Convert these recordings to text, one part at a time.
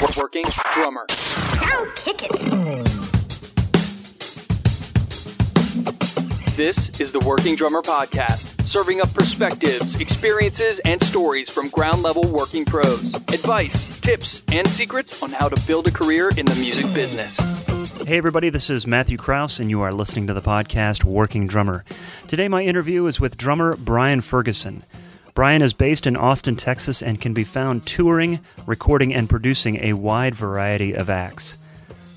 Working drummer. Now kick it. This is the Working Drummer Podcast, serving up perspectives, experiences, and stories from ground level working pros. Advice, tips, and secrets on how to build a career in the music business. Hey, everybody, this is Matthew Kraus, and you are listening to the podcast Working Drummer. Today, my interview is with drummer Brian Ferguson. Brian is based in Austin, Texas, and can be found touring, recording, and producing a wide variety of acts.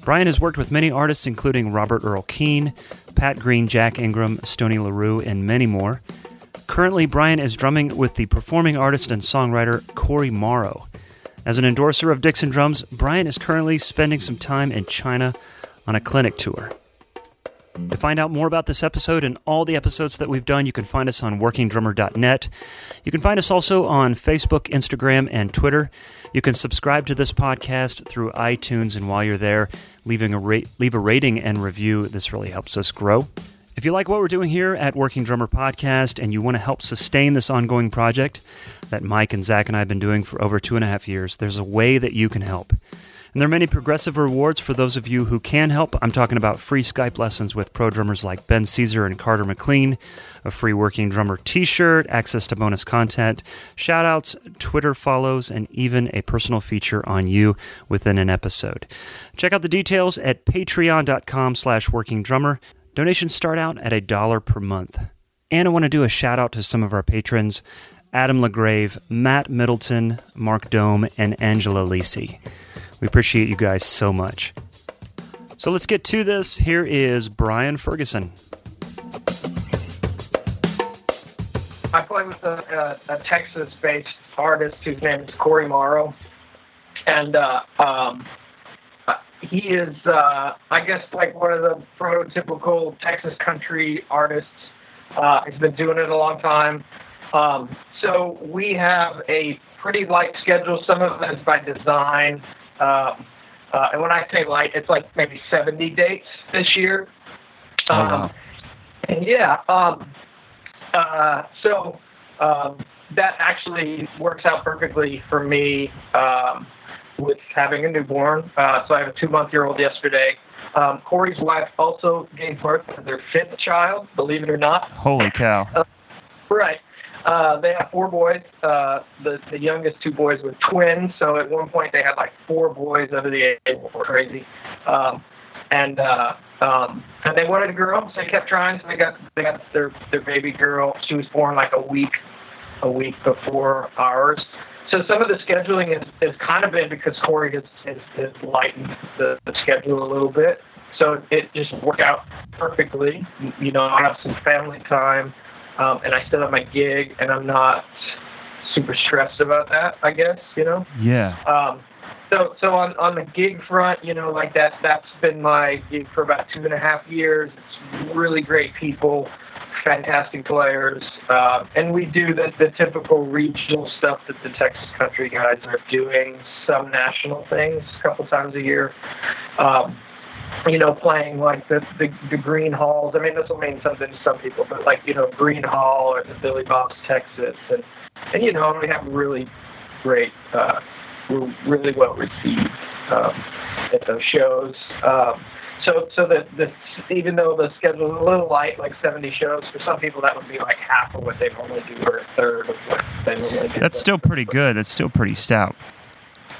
Brian has worked with many artists, including Robert Earl Keen, Pat Green, Jack Ingram, Stoney LaRue, and many more. Currently, Brian is drumming with the performing artist and songwriter Cory Morrow. As an endorser of Dixon Drums, Brian is currently spending some time in China on a clinic tour. To find out more about this episode and all the episodes that we've done, you can find us on workingdrummer.net. You can find us also on Facebook, Instagram, and Twitter. You can subscribe to this podcast through iTunes, and while you're there, leaving a rate, leave a rating and review. This really helps us grow. If you like what we're doing here at Working Drummer Podcast and you want to help sustain this ongoing project that Mike and Zach and I have been doing for over two and a half years, there's a way that you can help. And there are many progressive rewards for those of you who can help. I'm talking about free Skype lessons with pro drummers like Ben Sesar and Carter McLean, a free Working Drummer t shirt, access to bonus content, shout outs, Twitter follows, and even a personal feature on you within an episode. Check out the details at patreon.com slash working drummer. Donations start out at a dollar per month. And I want to do a shout out to some of our patrons Adam LaGrave, Matt Middleton, Mark Dome, and Angela Lisi. We appreciate you guys so much. So let's get to this. Here is Brian Ferguson. I play with a, a, a Texas-based artist whose name is Cory Morrow, and uh, um, he is, uh, I guess, like one of the prototypical Texas country artists. Uh, he's been doing it a long time. Um, so we have a pretty light schedule. Some of it is by design. Um, uh, and when I say light, it's like maybe 70 dates this year. Oh, Um, wow. And yeah, um, uh, so um, that actually works out perfectly for me um, with having a newborn. Uh, so I have a two-month-year-old yesterday. Um, Cory's wife also gave birth to their fifth child, believe it or not. Holy cow. Right. Uh, they have four boys. Uh, the the youngest two boys were twins, so at one point they had like four boys under the age of crazy. Um, and uh, um, and they wanted a girl, so they kept trying. So they got they got their their baby girl. She was born like a week a week before ours. So some of the scheduling is, is kind of been because Cory has, has, has lightened the, the schedule a little bit. So it just worked out perfectly. You know, I have some family time, um, and I still have my gig, and I'm not super stressed about that. I guess you know. Yeah. Um, so so on on the gig front, you know, like that that's been my gig for about two and a half years. It's really great people, fantastic players, uh, and we do the the typical regional stuff that the Texas country guys are doing. Some national things a couple times a year. Um, you know, playing like the, the the Gruene Halls. I mean, this will mean something to some people, but like you know, Gruene Hall or the Billy Bob's Texas, and and you know, we have really great. Uh, were really well received um, at those shows. Um, so, so that the even though the schedule is a little light, like 70 shows, for some people that would be like half of what they normally do, or a third of what they normally do. That's still pretty good. That's still pretty stout.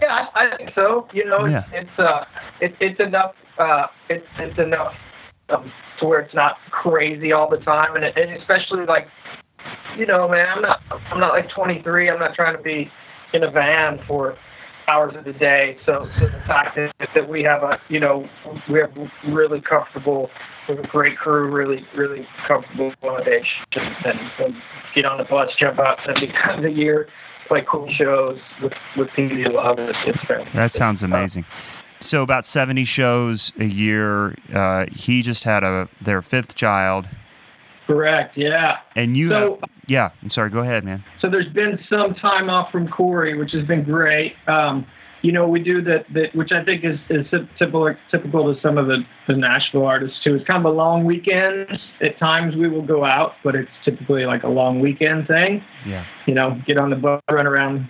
Yeah, I, I think so. You know, Yeah. it's it's uh, it, it's enough. Uh, it's it's enough um, to where it's not crazy all the time, and, it, and especially like, you know, man, I'm not I'm not like 23. I'm not trying to be in a van for hours of the day. So, so the fact is that we have a, you know, we have really comfortable with a great crew, really, really comfortable on a day and, and get on the bus, jump out 70 times a year, play cool shows with, with people you love. It's, it's fantastic. That sounds amazing. So about 70 shows a year. Uh, he just had a their fifth child, Correct, yeah. and you. So- have, yeah, I'm sorry. Go ahead, man. So there's been some time off from Cory, which has been great. Um, you know, we do that, that which I think is, is typical typical to some of the, the Nashville artists too. It's kind of a long weekend. At times we will go out, but it's typically like a long weekend thing. Yeah. You know, get on the boat, run around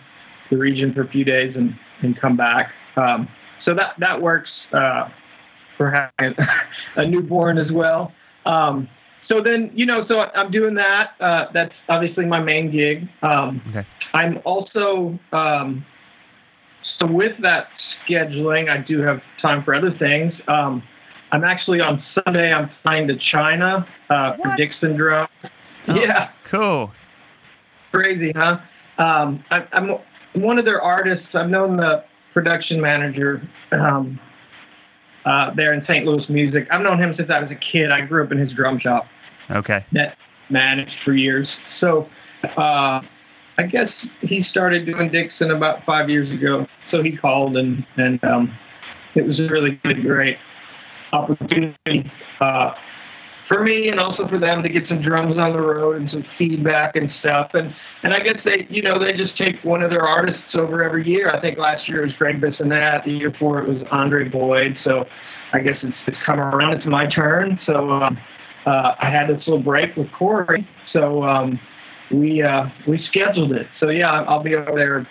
the region for a few days, and and come back. Um, so that that works uh, for having a newborn as well. Um, so then, you know, so I'm doing that. Uh, that's obviously my main gig. Um, Okay. I'm also um, so with that scheduling, I do have time for other things. Um, I'm actually on Sunday. I'm flying to China uh, for What? Dixon Drum. Oh. Yeah, Cool. crazy, huh? Um, I, I'm one of their artists. I've known the production manager um, uh, there in St. Louis Music. I've known him since I was a kid. I grew up in his drum shop Okay. that managed for years. So uh, I guess he started doing Dixon about five years ago. So he called and and um, it was a really good, great opportunity uh, for me and also for them to get some drums on the road and some feedback and stuff. And and I guess they you know they just take one of their artists over every year. I think last year it was Gregg Bissonette. The year before it was Andre Boyd. So I guess it's it's come around. It's my turn. So. Um, uh, I had this little break with Cory, so um, we uh, we scheduled it. So yeah, I'll be over there.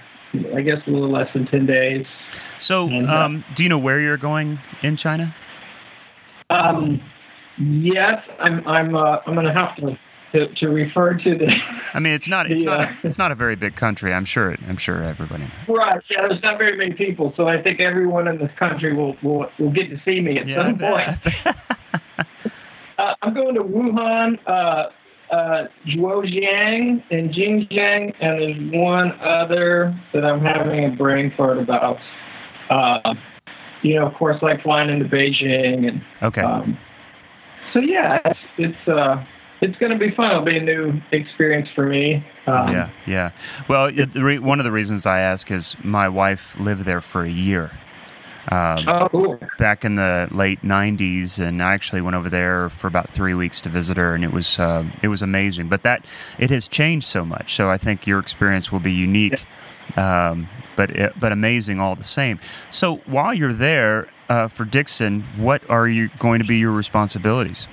I guess a little less than ten days. So, And, uh, um, do you know where you're going in China? Um, yes, I'm I'm uh, I'm going to have to, to to refer to the I mean, it's not. It's not. Yeah. A, it's not a very big country. I'm sure. it- I'm sure everybody. right. Yeah, there's not very many people, so I think everyone in this country will will, will get to see me at Yeah. Some point. Uh, I'm going to Wuhan, uh, uh, Zhuojiang, and Xinjiang, and there's one other that I'm having a brain fart about. Uh, you know, of course, like flying into Beijing, and Okay. um, so yeah, it's it's uh, it's going to be fun. It'll be a new experience for me. Um, yeah. Yeah. Well, it, re- one of the reasons I ask is my wife lived there for a year. Um, Oh, cool. back in the late '90s, and I actually went over there for about three weeks to visit her, and it was uh, it was amazing. But that it has changed so much, so I think your experience will be unique, um, but it, but amazing all the same. So while you're there uh, for Dixon, what are you going to be your responsibilities?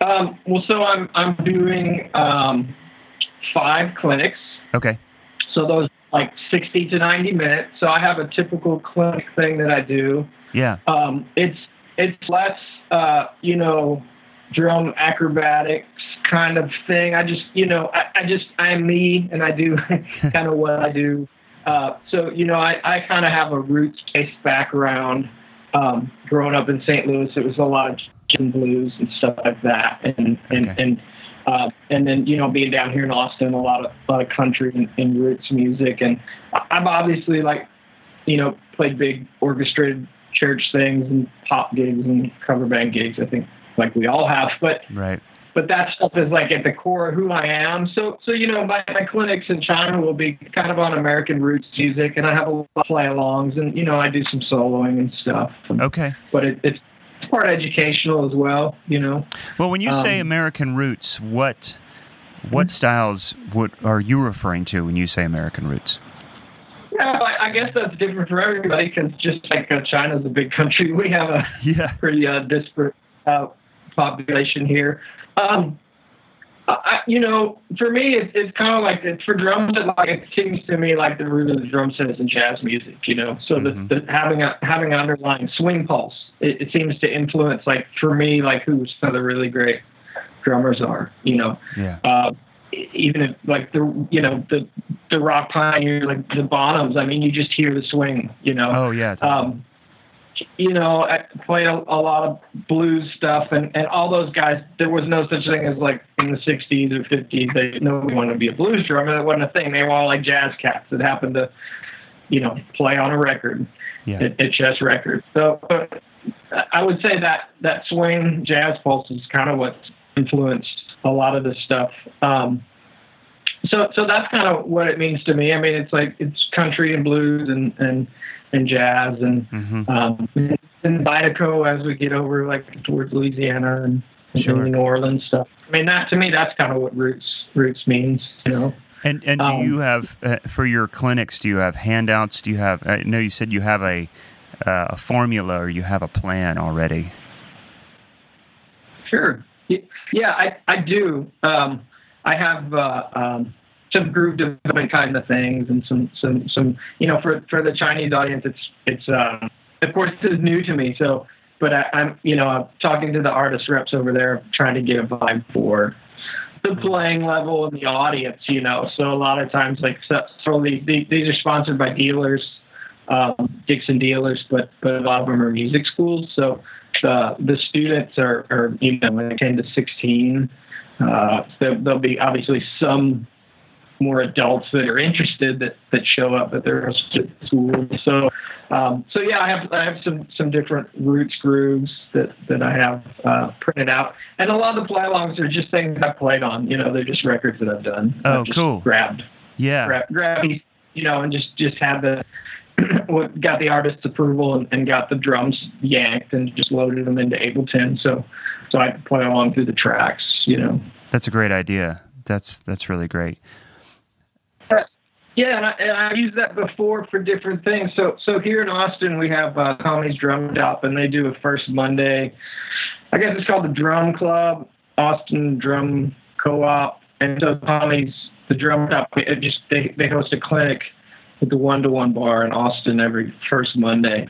Um, well, so I'm I'm doing um, five clinics. Okay. So those like 60 to 90 minutes. So I have a typical clinic thing that I do. Yeah. Um, it's it's less, uh, you know, drum acrobatics kind of thing. I just, you know, I, I just I'm me and I do kind of what I do. Uh, so you know, I, I kind of have a roots-based background. Um, growing up in St. Louis, it was a lot of and blues and stuff like that, and and Okay. and uh, and then you know being down here in Austin, a lot of a lot of country and, and roots music, and I've obviously like you know played big orchestrated church things and pop gigs and cover band gigs. I think like we all have, but Right. But that stuff is like at the core of who I am. So so you know my, my clinics in China will be kind of on American roots music, and I have a lot of play-alongs, and you know I do some soloing and stuff. Okay. But it, it's part educational as well, you know. Well, when you say Um, American roots, what what styles what are you referring to when you say American roots? Yeah, I, I guess that's different for everybody because just like uh, China's a big country, we have a Yeah. pretty uh, disparate uh, population here. Um, I, you know, for me, it's, it's kind of like it's for drums. It like it seems to me like the root of the drum set is in jazz music. You know, so Mhm. the, the having a having an underlying swing pulse, it, it seems to influence like for me like who some of the really great drummers are. You know, Yeah. uh, even if like the you know the the rock pioneer like the Bonhams. I mean, you just hear the swing. You know. Oh yeah. totally. Um, you know, I played a, a lot of blues stuff, and, and all those guys. There was no such thing as like in the '60s or '50s. They nobody wanted to be a blues drummer. That wasn't a thing. They were all like jazz cats that happened to, you know, play on a record yeah. at, at Chess Records. So but I would say that that swing jazz pulse is kind of what influenced a lot of this stuff. Um, so so that's kind of what it means to me. I mean, it's like it's country and blues and and and jazz and hmm um, and Zydeco as we get over like towards Louisiana and, and Sure. New Orleans stuff. I mean, that to me, that's kind of what roots roots means. You know. And and do Um, you have uh, for your clinics? Do you have handouts? Do you have? I know you said you have a uh, a formula or you have a plan already. Sure. Yeah, I, I do. Um, I have uh, um, some groove development kind of things and some some some you know for for the Chinese audience it's it's um, of course this is new to me. So but I, I'm you know I'm talking to the artist reps over there trying to get a vibe for the playing level and the audience you know. So a lot of times like so, so these these are sponsored by dealers um, Dixon dealers but but a lot of them are music schools. So the the students are, are you know 10 to 16 uh, there, there'll be obviously some more adults that are interested that, that show up at their schools. So, um, so yeah, I have I have some some different roots grooves that that I have uh, printed out, and a lot of the play-alongs are just things I've played on. You know, they're just records that I've done. Oh, I've cool. Grabbed, yeah, grab, grab, you know, and just just had the got the artist's approval and, and got the drums yanked and just loaded them into Ableton. So, so I could play along through the tracks. You know, that's a great idea. That's that's really great. Yeah, and I, and I used that before for different things. So, so here in Austin, we have uh, Tommy's Drum Shop, and they do a first Monday. I guess it's called the Drum Club, Austin Drum Co-op, and so Tommy's the Drum Shop. It just they they host a clinic at the One to One Bar in Austin every first Monday,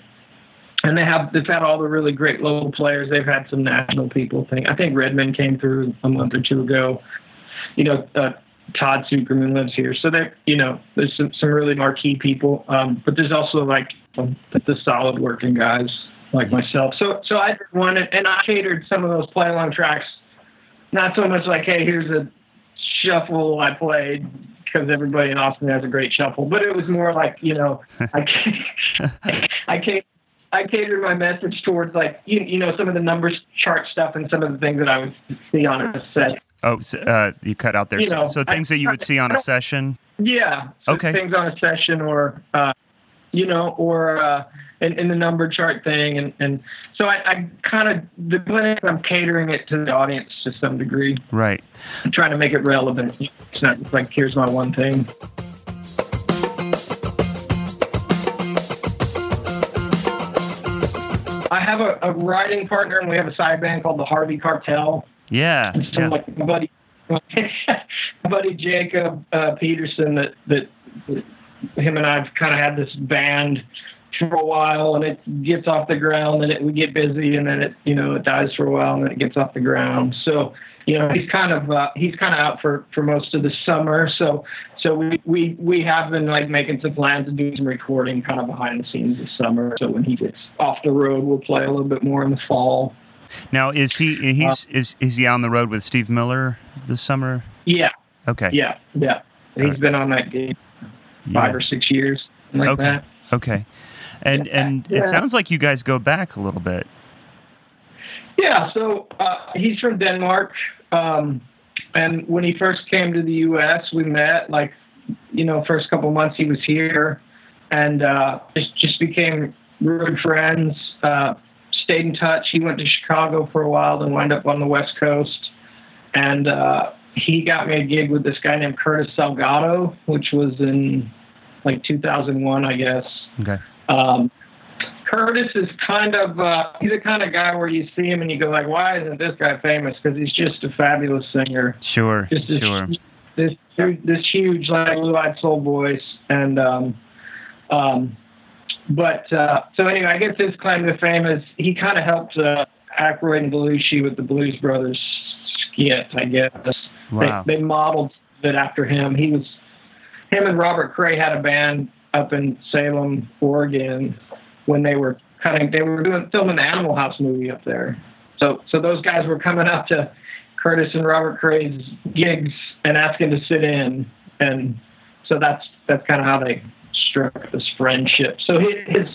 and they have they've had all the really great local players. They've had some national people. Think I think Redmond came through a month or two ago. You know, uh, Todd Sucherman lives here. So there, you know, there's some, some really marquee people. Um, but there's also like um, the solid working guys like myself. So, so I wanted, and I catered some of those play along tracks, not so much like, hey, here's a shuffle I played because everybody in Austin has a great shuffle, but it was more like, you know, I, I catered I catered my message towards like you, you know some of the numbers chart stuff and some of the things that I would see on a set. Oh, so, uh, you cut out there. You know, so things I, that you would see on a session. Yeah. So okay. Things on a session, or uh, you know, or uh, in, in, the number chart thing, and and so I, I kind of the clinic I'm catering it to the audience to some degree. Right. I'm trying to make it relevant. It's not just like here's my one thing. I have a, a writing partner, and we have a side band called the Harvey Cartel. Yeah. And so yeah. like my buddy, my buddy Jacob uh, Petersen, that, that that him and I've kind of had this band for a while, and it gets off the ground, and it, we get busy, and then it you know it dies for a while, and then it gets off the ground. So you know he's kind of uh, he's kind of out for for most of the summer. So so we we we have been like making some plans to do some recording kind of behind the scenes this summer. So when he gets off the road, we'll play a little bit more in the fall. Now, is he he's uh, is is he on the road with Steve Miller this summer? Yeah. Okay. Yeah, yeah. He's right. been on that gig five yeah. or six years, like okay. that. Okay. And yeah. and it sounds like you guys go back a little bit. Yeah. So uh, he's from Denmark, um, and when he first came to the U.S., we met. Like, you know, first couple months he was here, and uh, just just became good friends. Uh, stayed in touch. He went to Chicago for a while, then wound up on the West Coast, and uh, he got me a gig with this guy named Curtis Salgado, which was in like 2001, I guess. Okay. Um, Curtis is kind of uh, he's the kind of guy where you see him and you go like, why isn't this guy famous? Because he's just a fabulous singer. Sure, just this, sure. This this huge like blue-eyed soul voice, and um, um, but uh, so anyway, I guess his claim to fame is he kind of helped uh, Aykroyd and Belushi with the Blues Brothers skit. I guess wow. they, they modeled it after him. He was him and Robert Cray had a band up in Salem, Oregon, when they were cutting. They were doing filming the Animal House movie up there. So so those guys were coming up to Curtis and Robert Cray's gigs and asking to sit in, and so that's that's kind of how they struck this friendship. So his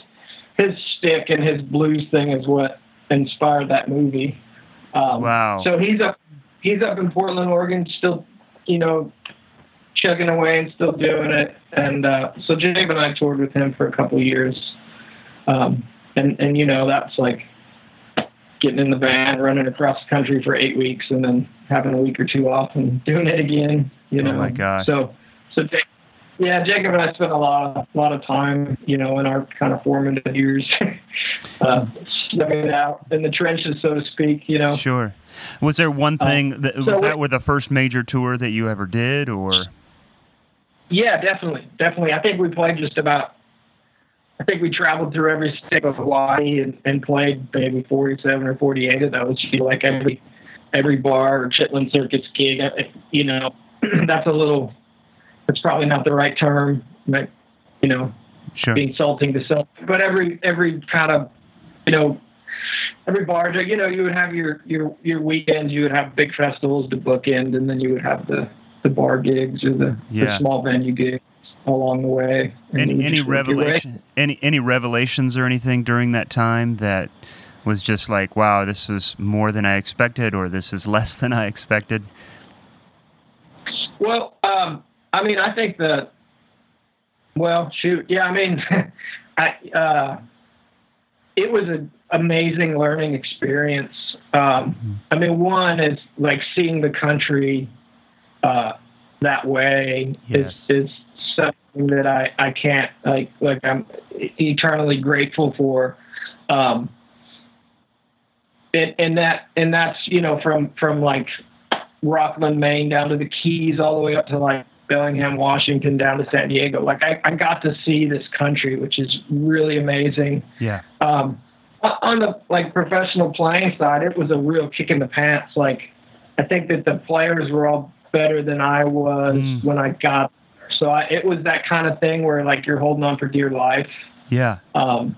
his stick and his blues thing is what inspired that movie. Um, wow. So he's up he's up in Portland, Oregon, still you know chugging away and still doing it. And uh, so Jacob and I toured with him for a couple of years. Um, and and you know that's like getting in the van, running across the country for eight weeks, and then having a week or two off and doing it again. You know. Oh my gosh. So so yeah, Jacob and I spent a lot of, a lot of time, you know, in our kind of formative years, uh, it out in the trenches, so to speak. You know. Sure. Was there one uh, thing that was so that with the first major tour that you ever did, or? yeah, definitely, definitely. I think we played just about. I think we traveled through every state of Hawaii and, and played maybe 47 or 48 of those. You know, like every every bar or Chitlin Circuit gig. You know, that's a little. It's probably not the right term, but you know, Sure. be insulting to self. But every every kind of you know every bar, you know, you would have your your your weekends. You would have big festivals to bookend, and then you would have the the bar gigs or the, Yeah. the small venue gigs along the way. Any any just work your way. revelation any any revelations or anything during that time that was just like, wow, this is more than I expected, or this is less than I expected. Well, um, I mean, I think that. Well, shoot, yeah. I mean, I uh, it was an amazing learning experience. Um, I mean, one is like seeing the country uh, that way Yes. is is something that I I can't like like I'm eternally grateful for. Um, and, and that and that's you know from from like Rockland, Maine, down to the Keys, all the way up to like Bellingham, Washington, down to San Diego. Like I, I got to see this country, which is really amazing. Yeah. Um, on the like professional playing side, it was a real kick in the pants. Like I think that the players were all better than I was Mm. when I got. there. So I, it was that kind of thing where like you're holding on for dear life. Yeah. Um,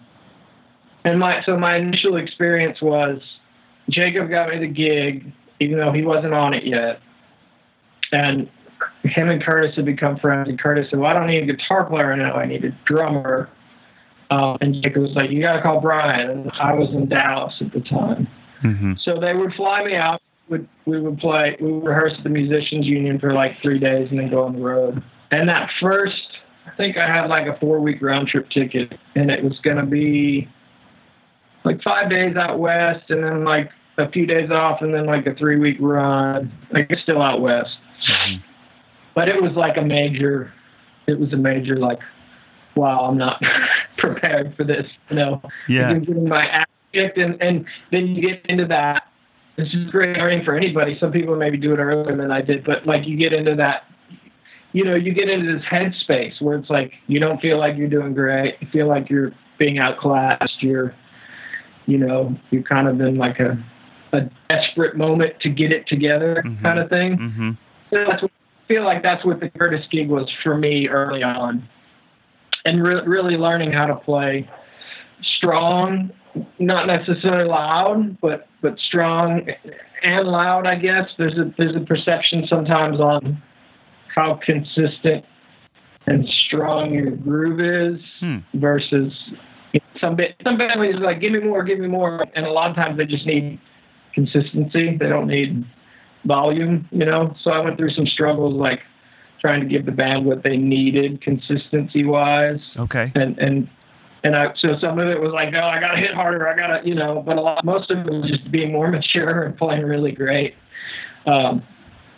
and my so my initial experience was Jacob got me the gig, even though he wasn't on it yet. And him and Curtis had become friends. And Curtis said, "Well, I don't need a guitar player now. I need a drummer." Um, and Jacob was like, "You got to call Brian." And I was in Dallas at the time, hmm so they would fly me out. Would we would play? We would rehearse at the Musicians Union for like three days, and then go on the road. And that first, I think I had like a four week round trip ticket, and it was going to be like five days out west, and then like a few days off, and then like a three week run. Like it's still out west, Mhm. But it was like a major. It was a major like, wow, I'm not prepared for this. You know, Yeah. I'm getting my ass kicked, and and then you get into that. This is great learning for anybody. Some people maybe do it earlier than I did, but like you get into that. You know, you get into this headspace where it's like you don't feel like you're doing great. You feel like you're being outclassed. You're, you know, you're kind of in like a a desperate moment to get it together Mhm. kind of thing. hmm So that's what, feel like that's what the Curtis gig was for me early on, and re- really learning how to play strong, not necessarily loud, but but strong and loud. I guess there's a there's a perception sometimes on how consistent and strong your groove is Hmm. versus some bit some families like give me more, give me more, and a lot of times they just need consistency. They don't need volume, you know. So I went through some struggles like trying to give the band what they needed consistency wise, Okay. and and and I so some of it was like, oh, I gotta hit harder, I gotta, you know. But a lot, most of it was just being more mature and playing really great, um,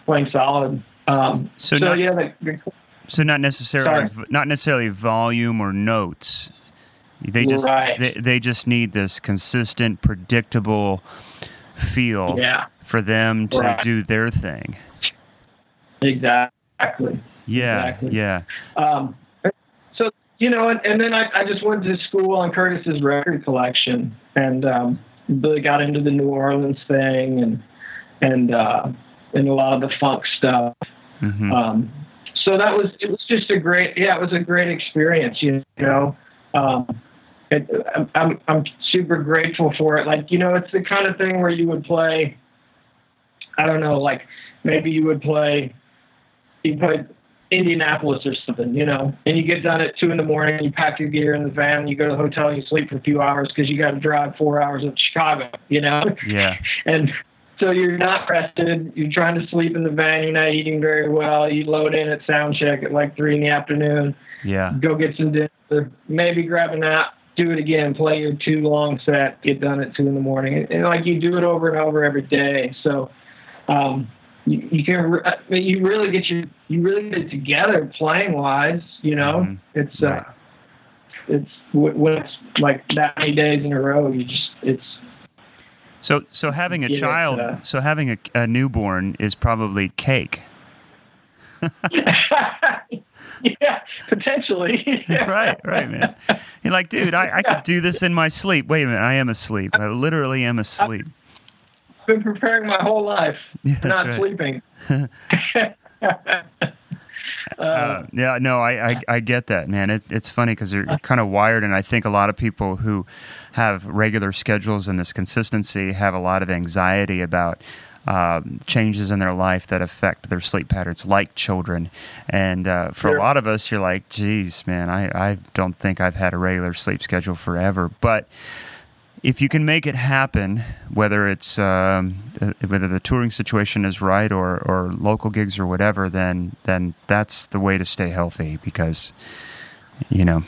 playing solid. Um, So so not- yeah, So not necessarily Sorry. not necessarily volume or notes. They just Right. they, they just need this consistent, predictable feel yeah, for them to Right. do their thing. exactly. Yeah, Exactly. yeah. Um, so you know, and, and then I, I just went to school on Curtis's record collection, and um, really got into the New Orleans thing, and and uh, and a lot of the funk stuff. hmm Um, so that was it was just a great yeah it was a great experience you know um, it, I'm, I'm super grateful for it like you know it's the kind of thing where you would play I don't know like maybe you would play you play Indianapolis or something you know and you get done at two in the morning you pack your gear in the van you go to the hotel you sleep for a few hours because you got to drive four hours to Chicago you know Yeah. and so you're not rested. You're trying to sleep in the van. You're not eating very well. You load in at sound check at like three in the afternoon. Yeah. Go get some dinner. Maybe grab a nap. Do it again. Play your two long set. Get done at two in the morning. And, and like you do it over and over every day. So um, you, you can. I mean, you really get your. You really get it together playing wise. You know, Mhm. it's uh, it's wh- when it's like that many days in a row. You just it's So so having a child, uh, so having a, a newborn is probably cake. yeah, potentially. right, right, man. You're like, dude, I, I could do this in my sleep. Wait a minute, I am asleep. I literally am asleep. I've been preparing my whole life, Yeah, not right. sleeping. Uh, yeah, no, I, I, I get that, man. It, it's funny because you're kind of wired, and I think a lot of people who have regular schedules and this consistency have a lot of anxiety about um, changes in their life that affect their sleep patterns, like children. And uh, for Sure. a lot of us, you're like, geez, man, I, I don't think I've had a regular sleep schedule forever. But if you can make it happen, whether it's um, uh, whether the touring situation is right or, or local gigs or whatever, then then that's the way to stay healthy because you know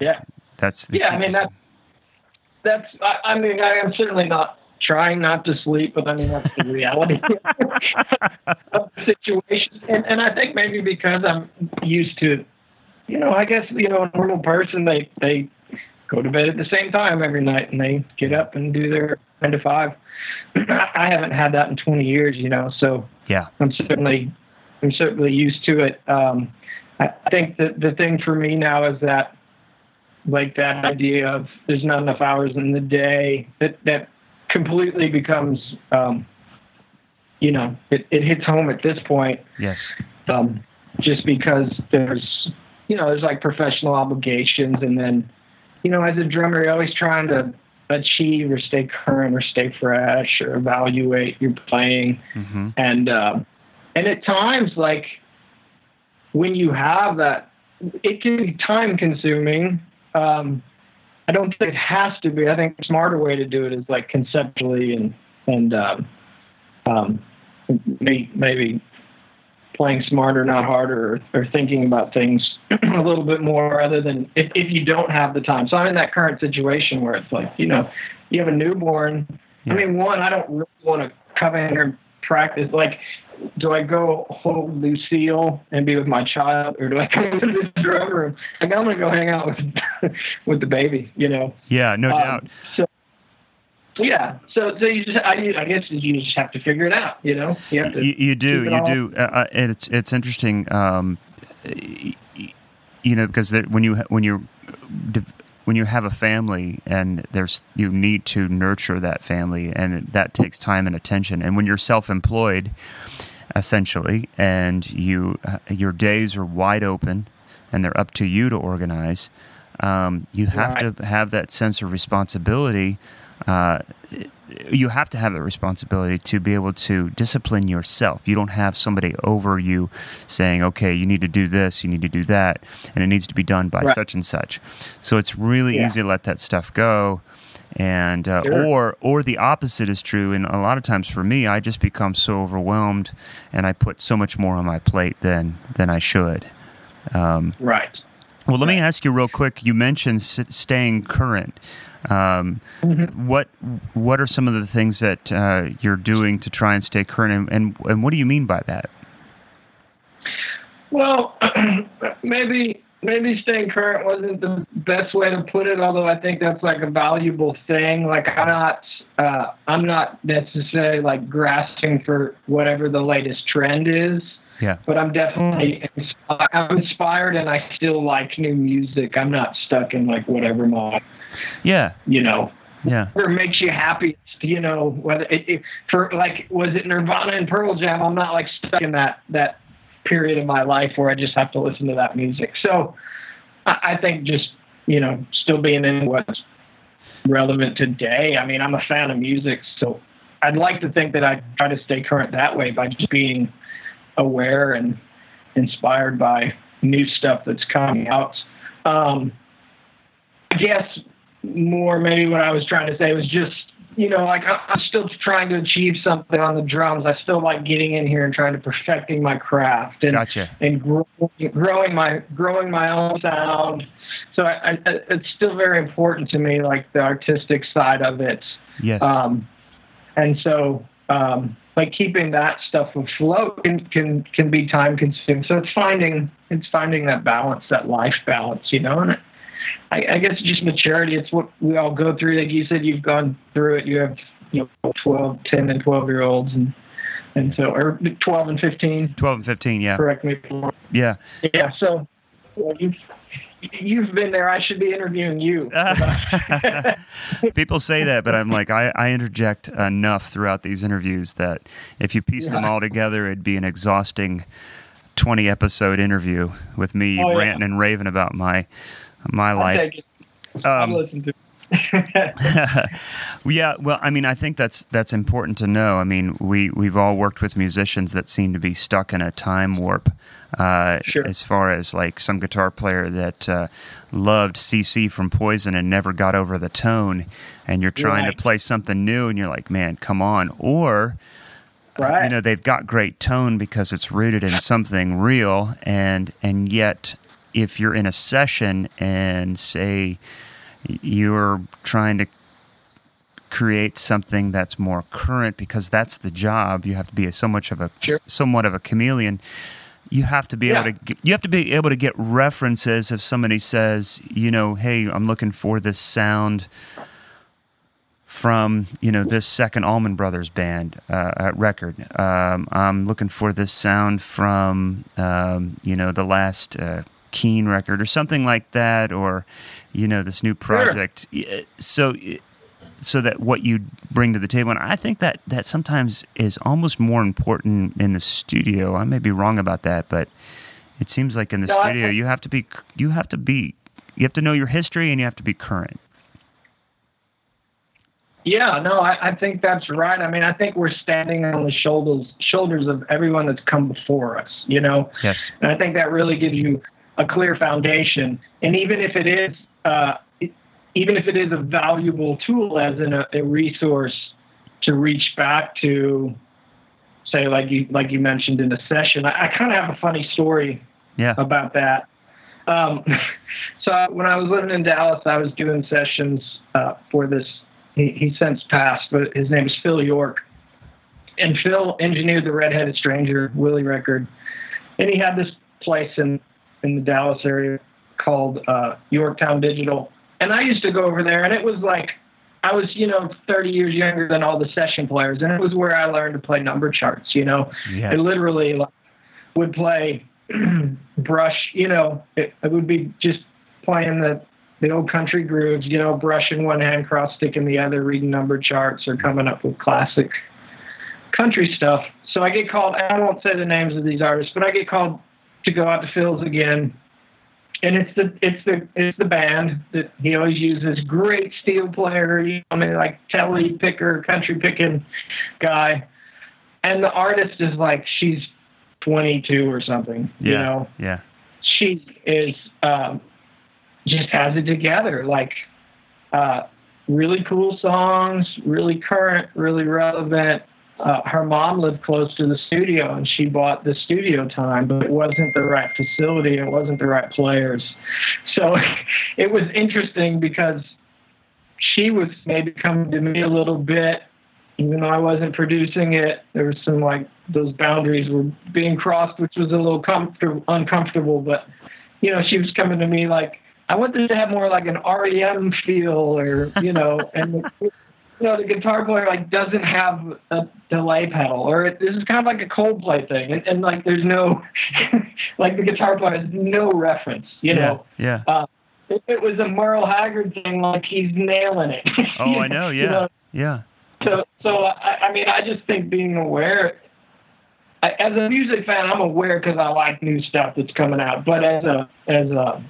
Yeah. that's the Yeah, I mean that. That's. I, I mean, I am certainly not trying not to sleep, but I mean that's the reality of the situation. And, and I think maybe because I'm used to, you know, I guess you know, a normal person they they go to bed at the same time every night and they get up and do their nine to five. I haven't had that in 20 years, you know, so yeah I'm certainly I'm certainly used to it. Um, I I think that the thing for me now is that like that idea of there's not enough hours in the day that that completely becomes um, you know it, it hits home at this point. Yes. Um, just because there's you know there's like professional obligations and then you know as a drummer you're always trying to achieve or stay current or stay fresh or evaluate your playing. Hmm and um, and at times like when you have that it can be time consuming um, i don't think it has to be i think a smarter way to do it is like conceptually and and um, um, maybe playing smarter not harder or, or thinking about things a little bit more rather than if, if you don't have the time so i'm in that current situation where it's like you know you have a newborn Yeah. I mean, one, I don't really want to come in here and practice. Like, do I go hold Lucille and be with my child, or do I come into this drum room? Like, I'm gonna go hang out with with the baby, you know. yeah no Um, doubt So, yeah. So, so you just, I, I guess you just have to figure it out, you know. You have to. you, you do you all- do uh, uh, and it's it's interesting um, you know because when you when you're when you have a family and there's you need to nurture that family and that takes time and attention and when you're self-employed essentially and you uh, your days are wide open and they're up to you to organize um, you have Right. to have that sense of responsibility uh, you have to have the responsibility to be able to discipline yourself. You don't have somebody over you saying, okay, you need to do this, you need to do that, and it needs to be done by Right. such and such. So it's really Yeah. easy to let that stuff go. And uh, Sure. or or the opposite is true, and a lot of times for me, I just become so overwhelmed, and I put so much more on my plate than than I should. Um, right. well, let me ask you real quick. You mentioned s- staying current. Um, Mm-hmm. What what are some of the things that uh, you're doing to try and stay current, and, and and what do you mean by that? Well, maybe maybe staying current wasn't the best way to put it. Although I think that's like a valuable thing. Like I'm not uh, I'm not necessarily like grasping for whatever the latest trend is. Yeah, But I'm definitely I'm inspired, and I still like new music. I'm not stuck in like whatever my yeah, you know yeah, whatever makes you happy. You know whether it, it for like was it Nirvana and Pearl Jam. I'm not like stuck in that that period of my life where I just have to listen to that music. So I, I think just you know still being in what's relevant today. I mean, I'm a fan of music, so I'd like to think that I try to stay current that way by just being aware and inspired by new stuff that's coming out. Um, I guess more maybe what I was trying to say was just you know like I- I'm still trying to achieve something on the drums. I still like getting in here and trying to perfecting my craft and gotcha. and growing, growing my growing my own sound. So I, I, it's still very important to me, like the artistic side of it. Yes, Um, and so, um, like keeping that stuff afloat can, can can be time consuming. So it's finding it's finding that balance, that life balance, you know. And I, I guess just maturity. It's what we all go through. Like you said, you've gone through it. You have you know 12, 10 and twelve year olds, and and so or 12 and 15. 12 and 15, yeah. Correct me. Yeah. Yeah. So well, you've you've been there. I should be interviewing you. People say that, but I'm like, I, I interject enough throughout these interviews that if you piece yeah. them all together, it'd be an exhausting 20 episode interview with me oh, ranting yeah. and raving about my my I'll life. Um, listen to yeah, well, I mean, I think that's that's important to know. I mean, we we've all worked with musicians that seem to be stuck in a time warp. Uh, sure. As far as like some guitar player that uh, loved CC from Poison and never got over the tone, and you're trying right. to play something new, and you're like, man, come on, or. Right. You know they've got great tone because it's rooted in something real, and and yet if you're in a session and say you're trying to create something that's more current because that's the job. You have to be a, so much of a sure. somewhat of a chameleon. You have to be yeah. able to get, you have to be able to get references if somebody says, you know, hey, I'm looking for this sound from you know this second Allman Brothers band uh, record. Um, I'm looking for this sound from um, you know the last uh, Keane record or something like that, or you know this new project. Sure. Uh, so so that what you bring to the table, and I think that that sometimes is almost more important in the studio. I may be wrong about that, but it seems like in the no, studio you have to be you have to be you have to know your history and you have to be current. Yeah, no, I, I, think that's right. I mean, I think we're standing on the shoulders shoulders of everyone that's come before us. You know, yes, and I think that really gives you a clear foundation. And even if it is, uh, even if it is a valuable tool as in a, a resource to reach back to, say, like you like you mentioned in the session, I, I kind of have a funny story yeah. about that. Um, so when I was living in Dallas, I was doing sessions uh, for this. He, he since passed, but his name is Phil York, and Phil engineered the Redheaded Stranger Willie record, and he had this place in in the Dallas area called uh, Yorktown Digital. And I used to go over there, and it was like I was, you know, 30 years younger than all the session players, and it was where I learned to play number charts. You know, yeah. I literally like, would play brush. You know, it, it would be just playing the the old country grooves. You know, brushing one hand, cross sticking the other, reading number charts, or coming up with classic country stuff. So I get called. I won't say the names of these artists, but I get called to go out to Phil's again. And it's the it's the it's the band that he always uses. Great steel player, you know, I mean like Tele picker, country picking guy. And the artist is like she's 22 or something. Yeah, you know, yeah. She is um, just has it together. Like uh, really cool songs, really current, really relevant uh, her mom lived close to the studio and she bought the studio time, but it wasn't the right facility. It wasn't the right players. So it was interesting because she was maybe coming to me a little bit, even though I wasn't producing it. There was some like those boundaries were being crossed, which was a little comfortable, uncomfortable. But you know, she was coming to me like, I want to have more like an REM feel, or you know, and you know, the guitar player like doesn't have a delay pedal, or it, this is kind of like a Coldplay thing, and, and like there's no, like the guitar player has no reference, you know. Yeah. Uh, if it was a Merle Haggard thing, like he's nailing it. Oh, I know. Yeah. know? Yeah. So, so I, I mean, I just think being aware. I, as a music fan, I'm aware because I like new stuff that's coming out. But as a as a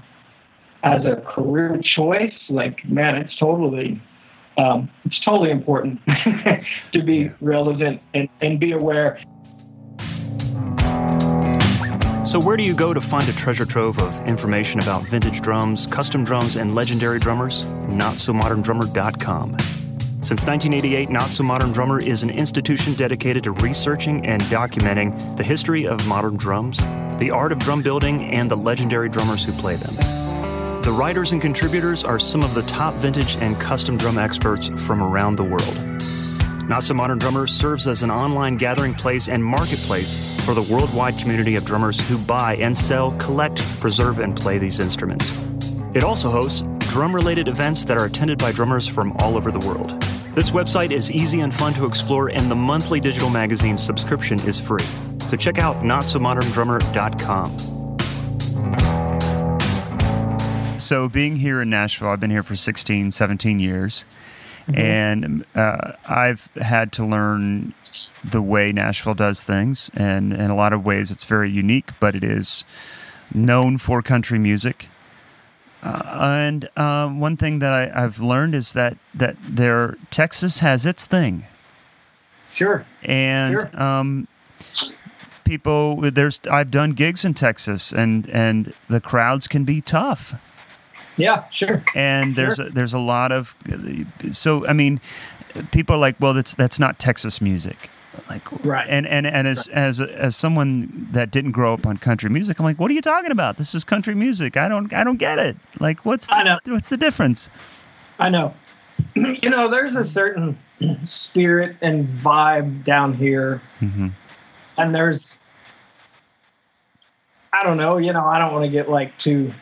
as a career choice, like man, it's totally um, it's totally important to be relevant and, and be aware. So, where do you go to find a treasure trove of information about vintage drums, custom drums, and legendary drummers? NotSoModernDrummer.com. Since 1988, Not So Modern Drummer is an institution dedicated to researching and documenting the history of modern drums, the art of drum building, and the legendary drummers who play them. The writers and contributors are some of the top vintage and custom drum experts from around the world. Not So Modern Drummer serves as an online gathering place and marketplace for the worldwide community of drummers who buy and sell, collect, preserve, and play these instruments. It also hosts drum related events that are attended by drummers from all over the world. This website is easy and fun to explore, and the monthly digital magazine subscription is free. So check out notsomoderndrummer.com. So, being here in Nashville, I've been here for 16, 17 years. Mm-hmm. And uh, I've had to learn the way Nashville does things. And in a lot of ways, it's very unique, but it is known for country music. Uh, and uh, one thing that I, have learned is that that there Texas has its thing. Sure. And sure. Um, people, there's I've done gigs in Texas, and and the crowds can be tough. Yeah, sure. And there's sure. a, there's a lot of so I mean, people are like, well, that's that's not Texas music. Like right. and and and as right. as as someone that didn't grow up on country music i'm like what are you talking about? This is country music. I don't i don't get it. Like what's the, what's the difference? I know. You know there's a certain spirit and vibe down here. Mm-hmm. and there's i don't know you know i don't want to get like too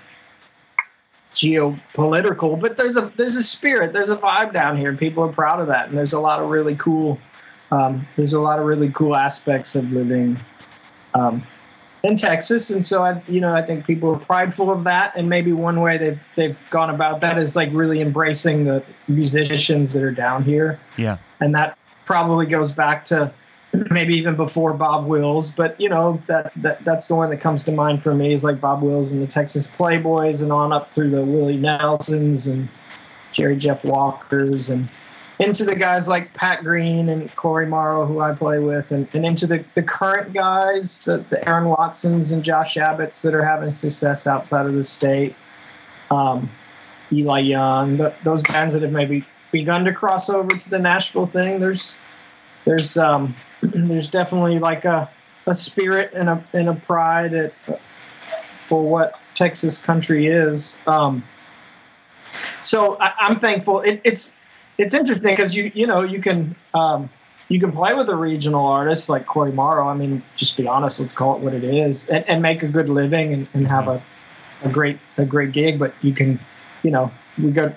geopolitical but there's a there's a spirit there's a vibe down here and people are proud of that and there's a lot of really cool um, there's a lot of really cool aspects of living um, in Texas, and so I, you know, I think people are prideful of that, and maybe one way they've they've gone about that is like really embracing the musicians that are down here. Yeah, and that probably goes back to maybe even before Bob Wills, but you know that, that that's the one that comes to mind for me is like Bob Wills and the Texas Playboys, and on up through the Willie Nelsons and Jerry Jeff Walkers and into the guys like Pat Green and Cory Morrow, who I play with, and, and into the, the current guys, the, the Aaron Watsons and Josh Abbotts that are having success outside of the state. Um, Eli Young, those bands that have maybe begun to cross over to the Nashville thing. There's there's um, there's definitely like a, a spirit and a and a pride at, for what Texas country is. Um, so I, am thankful. It, it's it's interesting because you you know you can um, you can play with a regional artist like Cory Morrow. I mean, just be honest, let's call it what it is, and, and make a good living and, and have a, a great a great gig. But you can, you know, we go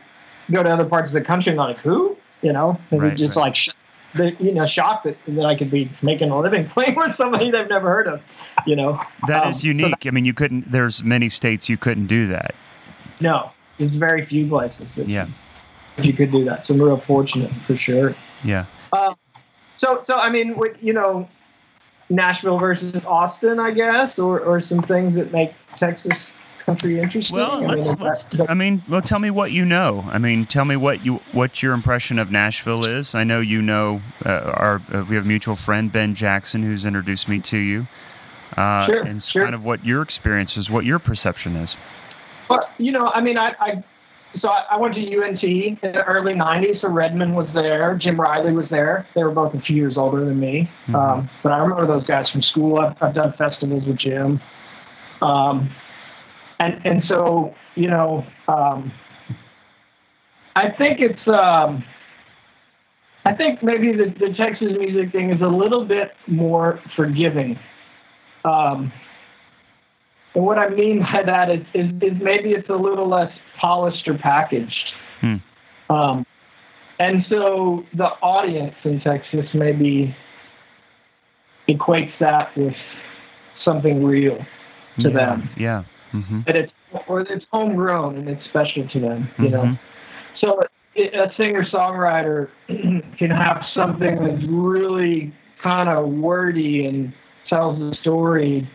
go to other parts of the country and like who, you know, and right, just right. like. The, you know, shocked that, that I could be making a living playing with somebody they've never heard of, you know. That um, is unique. So that, I mean, you couldn't. There's many states you couldn't do that. No, there's very few places. That yeah you could do that. So I'm real fortunate for sure. Yeah. Uh, so so I mean, with, you know, Nashville versus Austin, I guess, or or some things that make Texas country interesting. Well, I let's, let's. That, that, I mean, well, tell me what you know. I mean, tell me what you what your impression of Nashville is. I know you know uh, our uh, we have a mutual friend Ben Jackson who's introduced me to you. Uh, sure, and sure. kind of what your experience is, what your perception is. Well, you know, I mean, I, I so I, I, went to UNT in the early 90s. So Redmond was there. Jim Riley was there. They were both a few years older than me. Mm-hmm. Um, but I remember those guys from school. I've, I've done festivals with Jim. Um, and, and so, you know, um, I think it's, um, I think maybe the, the Texas music thing is a little bit more forgiving. Um, and what I mean by that is, is, is maybe it's a little less polished or packaged. Hmm. Um, and so the audience in Texas maybe equates that with something real to yeah, them. Yeah. Mm-hmm. That it's or it's homegrown and it's special to them. You mm-hmm. know. So a singer songwriter can have something that's really kind of wordy and tells the story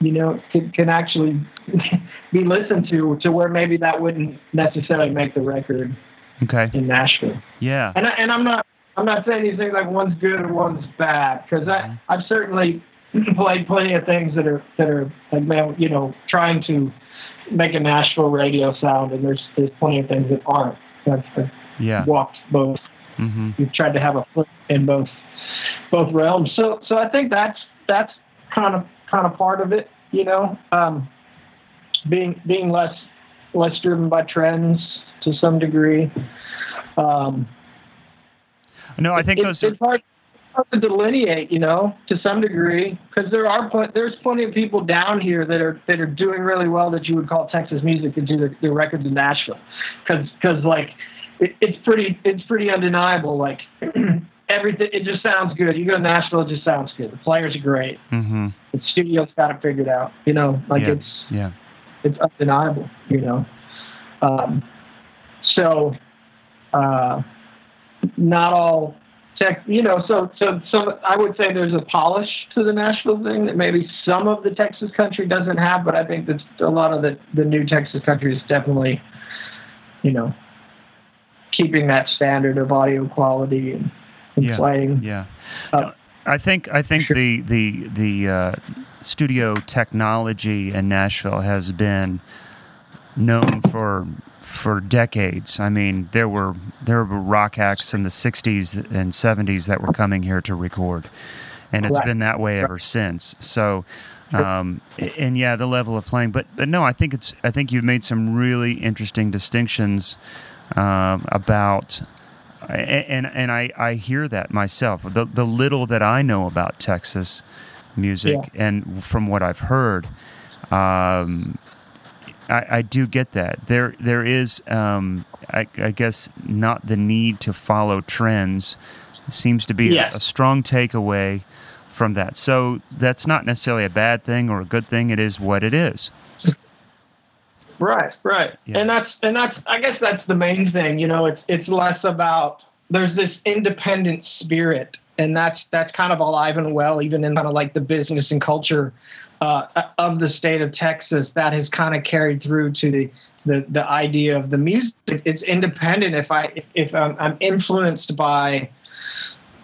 you know, can, can actually be listened to to where maybe that wouldn't necessarily make the record. Okay. In Nashville. Yeah. And I, and I'm not I'm not saying these things like one's good or one's bad because mm-hmm. I I've certainly played plenty of things that are that are like man you know trying to make a Nashville radio sound and there's there's plenty of things that aren't. I've, I've yeah. walked both. Mm-hmm. We've tried to have a foot in both both realms. So so I think that's that's kind of kind of part of it, you know, um, being being less less driven by trends to some degree. Um, no, I think it, those it's are. Hard, to delineate, you know, to some degree, because there are pl- there's plenty of people down here that are that are doing really well that you would call Texas music and do their, their records in Nashville, because because like it, it's pretty it's pretty undeniable. Like everything, it just sounds good. You go to Nashville, it just sounds good. The players are great. Mm-hmm. The studio's got it figured out. You know, like Yeah. it's Yeah. it's undeniable. You know, um, so uh, not all tech. You know, so so some. I would say there's a polish to the Nashville thing that maybe some of the Texas country doesn't have, but I think that a lot of the the new Texas country is definitely, you know, keeping that standard of audio quality and, and Yeah. playing. Yeah. Uh, No, I think I think Sure. the the the uh, studio technology in Nashville has been known for for decades. I mean, there were there were rock acts in the '60s and '70s that were coming here to record, and it's Correct. been that way ever since. So. Um, and yeah, the level of playing, but, but no, I think it's. I think you've made some really interesting distinctions um, about and and I, I hear that myself. The the little that I know about Texas music and from what I've heard, um, I, I do get that. There there is um, I, I guess not the need to follow trends seems to be a- a, strong takeaway from that. So that's not necessarily a bad thing or a good thing. It is what it is. Right, right. Yeah. And that's and that's I guess that's the main thing, you know, it's it's less about there's this independent spirit and that's that's kind of alive and well even in kind of like the business and culture uh, of the state of Texas that has kind of carried through to the the, the idea of the music. It's independent if I if, if I'm, I'm influenced by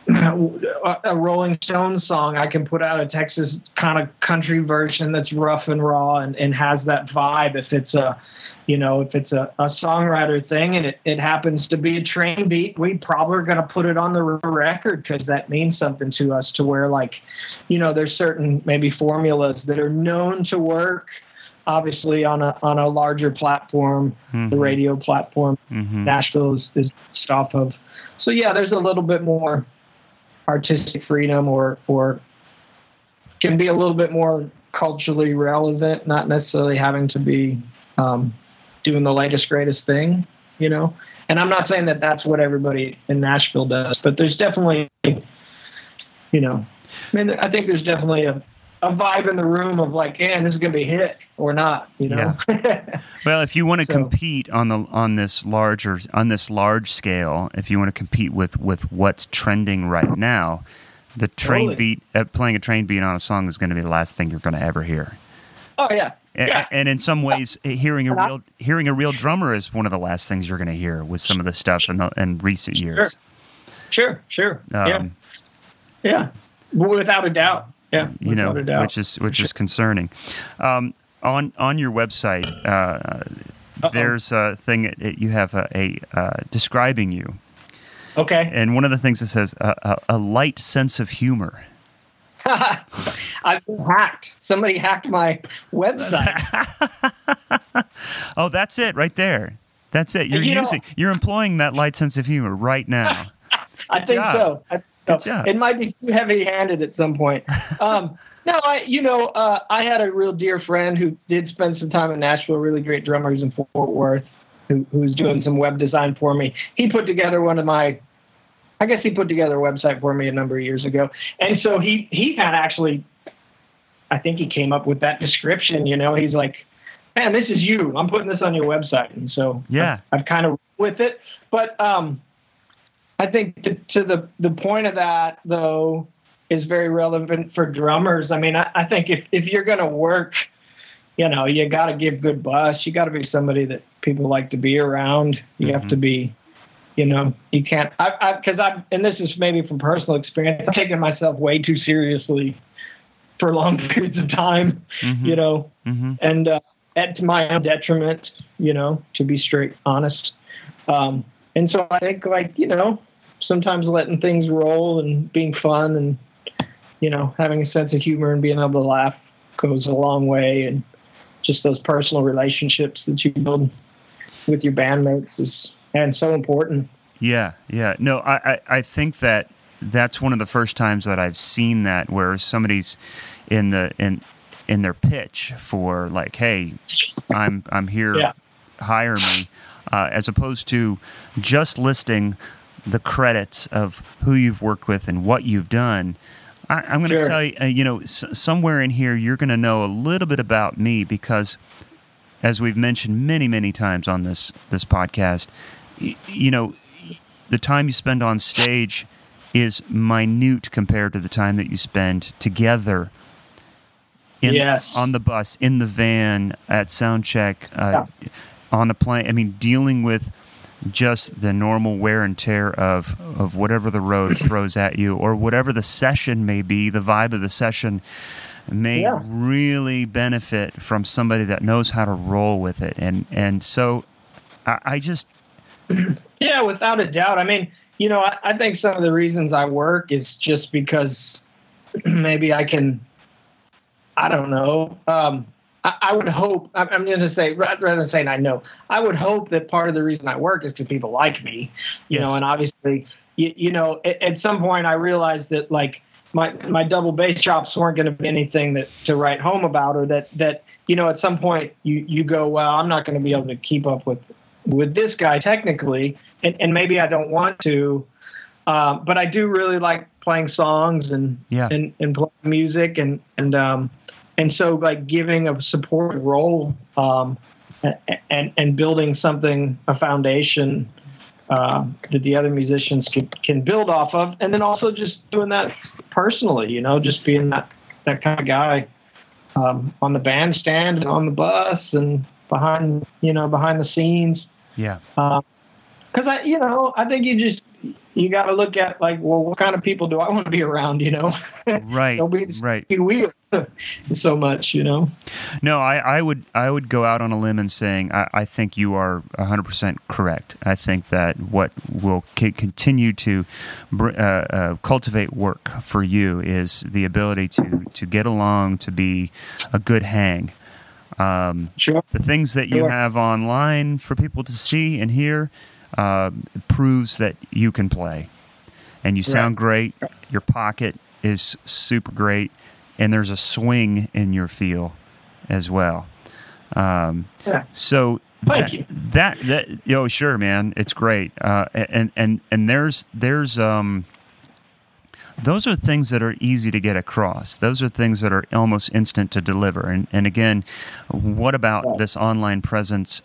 a a Rolling Stones song, I can put out a Texas kind of country version that's rough and raw and, and has that vibe. If it's a, you know, if it's a, a songwriter thing and it, it happens to be a train beat, we probably are going to put it on the record because that means something to us to where like, you know, there's certain maybe formulas that are known to work obviously on a, on a larger platform, the Mhm. radio platform. Mhm. Nashville is, is off of. So yeah, there's a little bit more artistic freedom, or or can be a little bit more culturally relevant, not necessarily having to be um, doing the latest greatest thing, you know. And I'm not saying that that's what everybody in Nashville does, but there's definitely, you know, I mean, I think there's definitely a a vibe in the room of like, yeah, this is gonna be a hit or not, you know. Well, if you want to So- compete on the on this larger on this large scale, if you want to compete with with what's trending right now, the train Totally. beat uh, playing a train beat on a song is going to be the last thing you're going to ever hear. oh yeah, A- yeah. And in some ways, hearing a real hearing a real drummer is one of the last things you're going to hear with some of the stuff in the in recent years. Sure, sure. yeah, Um, yeah. Without a doubt. Yeah. you know, doubt. which is which is concerning. Um, on on your website, uh, there's a thing that you have a, a uh, describing you, okay. and one of the things that says a, a, a light sense of humor. I've been hacked. Somebody hacked my website. Oh, that's it right there. That's it. You're You know- using you're employing that light sense of humor right now. I think job. so. I Good so. job. It might be too heavy-handed at some point. Um, no, I, you know, uh, I had a real dear friend who did spend some time in Nashville. Really great drummer who's in Fort Worth, who, who's doing some web design for me. He put together one of my, I guess he put together a website for me a number of years ago, and so he he had actually, I think he came up with that description. You know, he's like, "Man, this is you. I'm putting this on your website," and so Yeah. I've, I've kind of with it, but um. I think to, to the the point of that though is very relevant for drummers. I mean, I, I think if if you're gonna work, you know, you got to give good bus. You got to be somebody that people like to be around. You have to be, you know, you can't. I because I've and this is maybe from personal experience. I've taken myself way too seriously for long periods of time. Mhm. You know, Mhm. and uh, at my own detriment, you know, to be straight honest. Um, and so I think, like, you know, sometimes letting things roll and being fun and, you know, having a sense of humor and being able to laugh goes a long way. And just those personal relationships that you build with your bandmates is and so important. Yeah, yeah. No, I, I, I think that that's one of the first times that I've seen that where somebody's in the in in their pitch for like, hey, I'm I'm here Yeah. Hire me, uh, as opposed to just listing the credits of who you've worked with and what you've done. I, am going to Sure. tell you, uh, you know, s- somewhere in here, you're going to know a little bit about me because, as we've mentioned many, many times on this this podcast, y- you know, the time you spend on stage is minute compared to the time that you spend together in, Yes. on the bus, in the van, at sound check, uh, on the plane. I mean, dealing with just the normal wear and tear of of whatever the road throws at you, or whatever the session may be, the vibe of the session may Yeah. really benefit from somebody that knows how to roll with it. And and so, I, I just Yeah, without a doubt. I mean, you know, I, I think some of the reasons I work is just because maybe I can, I don't know. Um, I, I would hope, I'm, I'm going to say, rather than saying I know, I would hope that part of the reason I work is because people like me, you Yes. know, and obviously, you, you know, at, at some point I realized that like, my, my double bass chops weren't going to be anything that to write home about or that that you know at some point you you go well I'm not going to be able to keep up with with this guy technically, and, and maybe I don't want to, um, but I do really like playing songs and Yeah. and, and playing music and and um, and so like giving a support role um, and and building something a foundation um, that the other musicians can can build off of, and then also just doing that personally, you know, just being that that kind of guy um, on the bandstand and on the bus and behind you know behind the scenes. Yeah. Because I, you know, I think you just you got to look at like, well, what kind of people do I want to be around? You know, right don't be the right wheel so much. You know, No, I, I would I would go out on a limb and saying I, I think you are 100% correct. I think that what will c- continue to br- uh, uh, cultivate work for you is the ability to, to get along, to be a good hang. Um, sure. the things that you Sure. have online for people to see and hear uh, proves that you can play and you sound great your pocket is super great and there's a swing in your feel as well um, Yeah. so Thank that, you. that that yo sure man it's great uh, and and and there's there's um those are things that are easy to get across. Those are things that are almost instant to deliver. And, and again, what about this online presence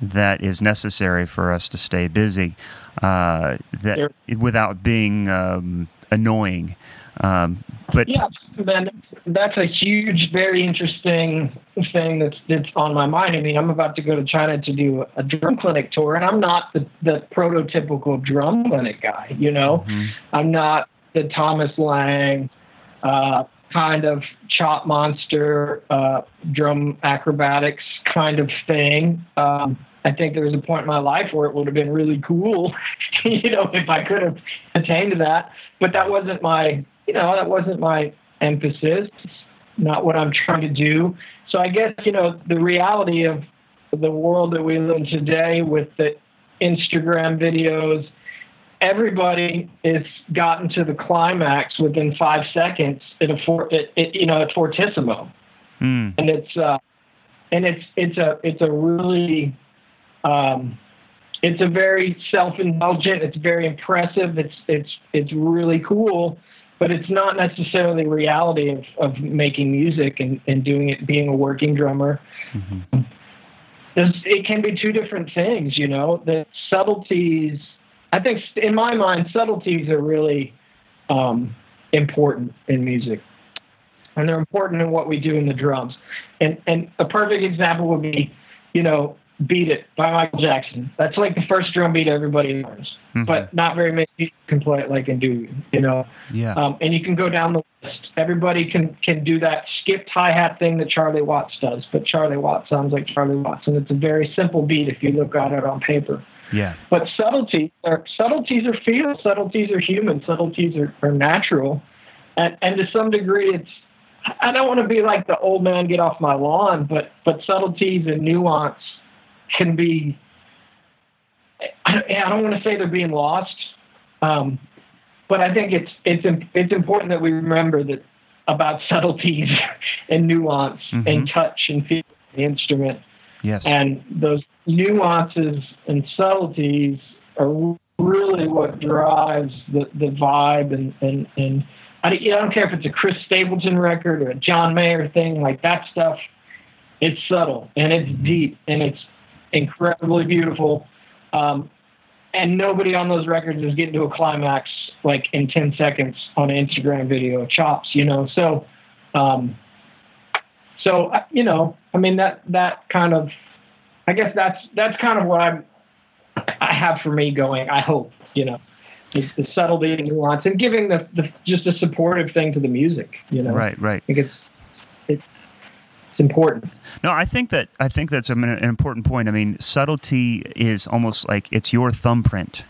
that is necessary for us to stay busy uh, that without being um, annoying? Um, but Yeah, man, that's a huge, very interesting thing that's that's on my mind. I mean, I'm about to go to China to do a drum clinic tour, and I'm not the, the prototypical drum clinic guy. You know, I'm not the Thomas Lang uh, kind of chop monster uh, drum acrobatics kind of thing. Um, I think there was a point in my life where it would have been really cool, you know, if I could have attained that. But that wasn't my, you know, that wasn't my emphasis. Not what I'm trying to do. So I guess you know the reality of the world that we live in today with the Instagram videos everybody is gotten to the climax within five seconds at a it, it, you know at fortissimo, mm, and it's uh, and it's it's a it's a really um, it's a very self-indulgent. It's very impressive. It's it's it's really cool, but it's not necessarily reality of, of making music and, and doing it, being a working drummer. There's, it can be two different things, you know. The subtleties, I think, in my mind, subtleties are really um, important in music, and they're important in what we do in the drums. And and a perfect example would be, you know, "Beat It" by Michael Jackson. That's like the first drum beat everybody learns, Mhm. but not very many people can play it like and do. You know, yeah. um, and you can go down the list. Everybody can can do that skipped hi hat thing that Charlie Watts does, but Charlie Watts sounds like Charlie Watts, and it's a very simple beat if you look at it on paper. Yeah. But subtleties are subtleties are feel, subtleties are human, subtleties are, are natural, and and to some degree, it's. I don't want to be like the old man get off my lawn, but but subtleties and nuance can be. I don't, I don't want to say they're being lost, um, but I think it's it's it's important that we remember that about subtleties and nuance and touch and feel the instrument. Yes. And those nuances and subtleties are really what drives the, the vibe and, and, and I, I don't care if it's a Chris Stapleton record or a John Mayer thing, like that stuff, it's subtle and it's deep and it's incredibly beautiful. Um, and nobody on those records is getting to a climax like in 10 seconds on an Instagram video of chops, you know? So, um, so, uh, you know, I mean, that, that kind of, I guess that's, that's kind of what I'm, I have for me going, I hope, you know, is the subtlety and nuance and giving the, the, just a supportive thing to the music, you know? Right, right. I think it's, it, it's important. No, I think that I think that's an important point. I mean, subtlety is almost like it's your thumbprint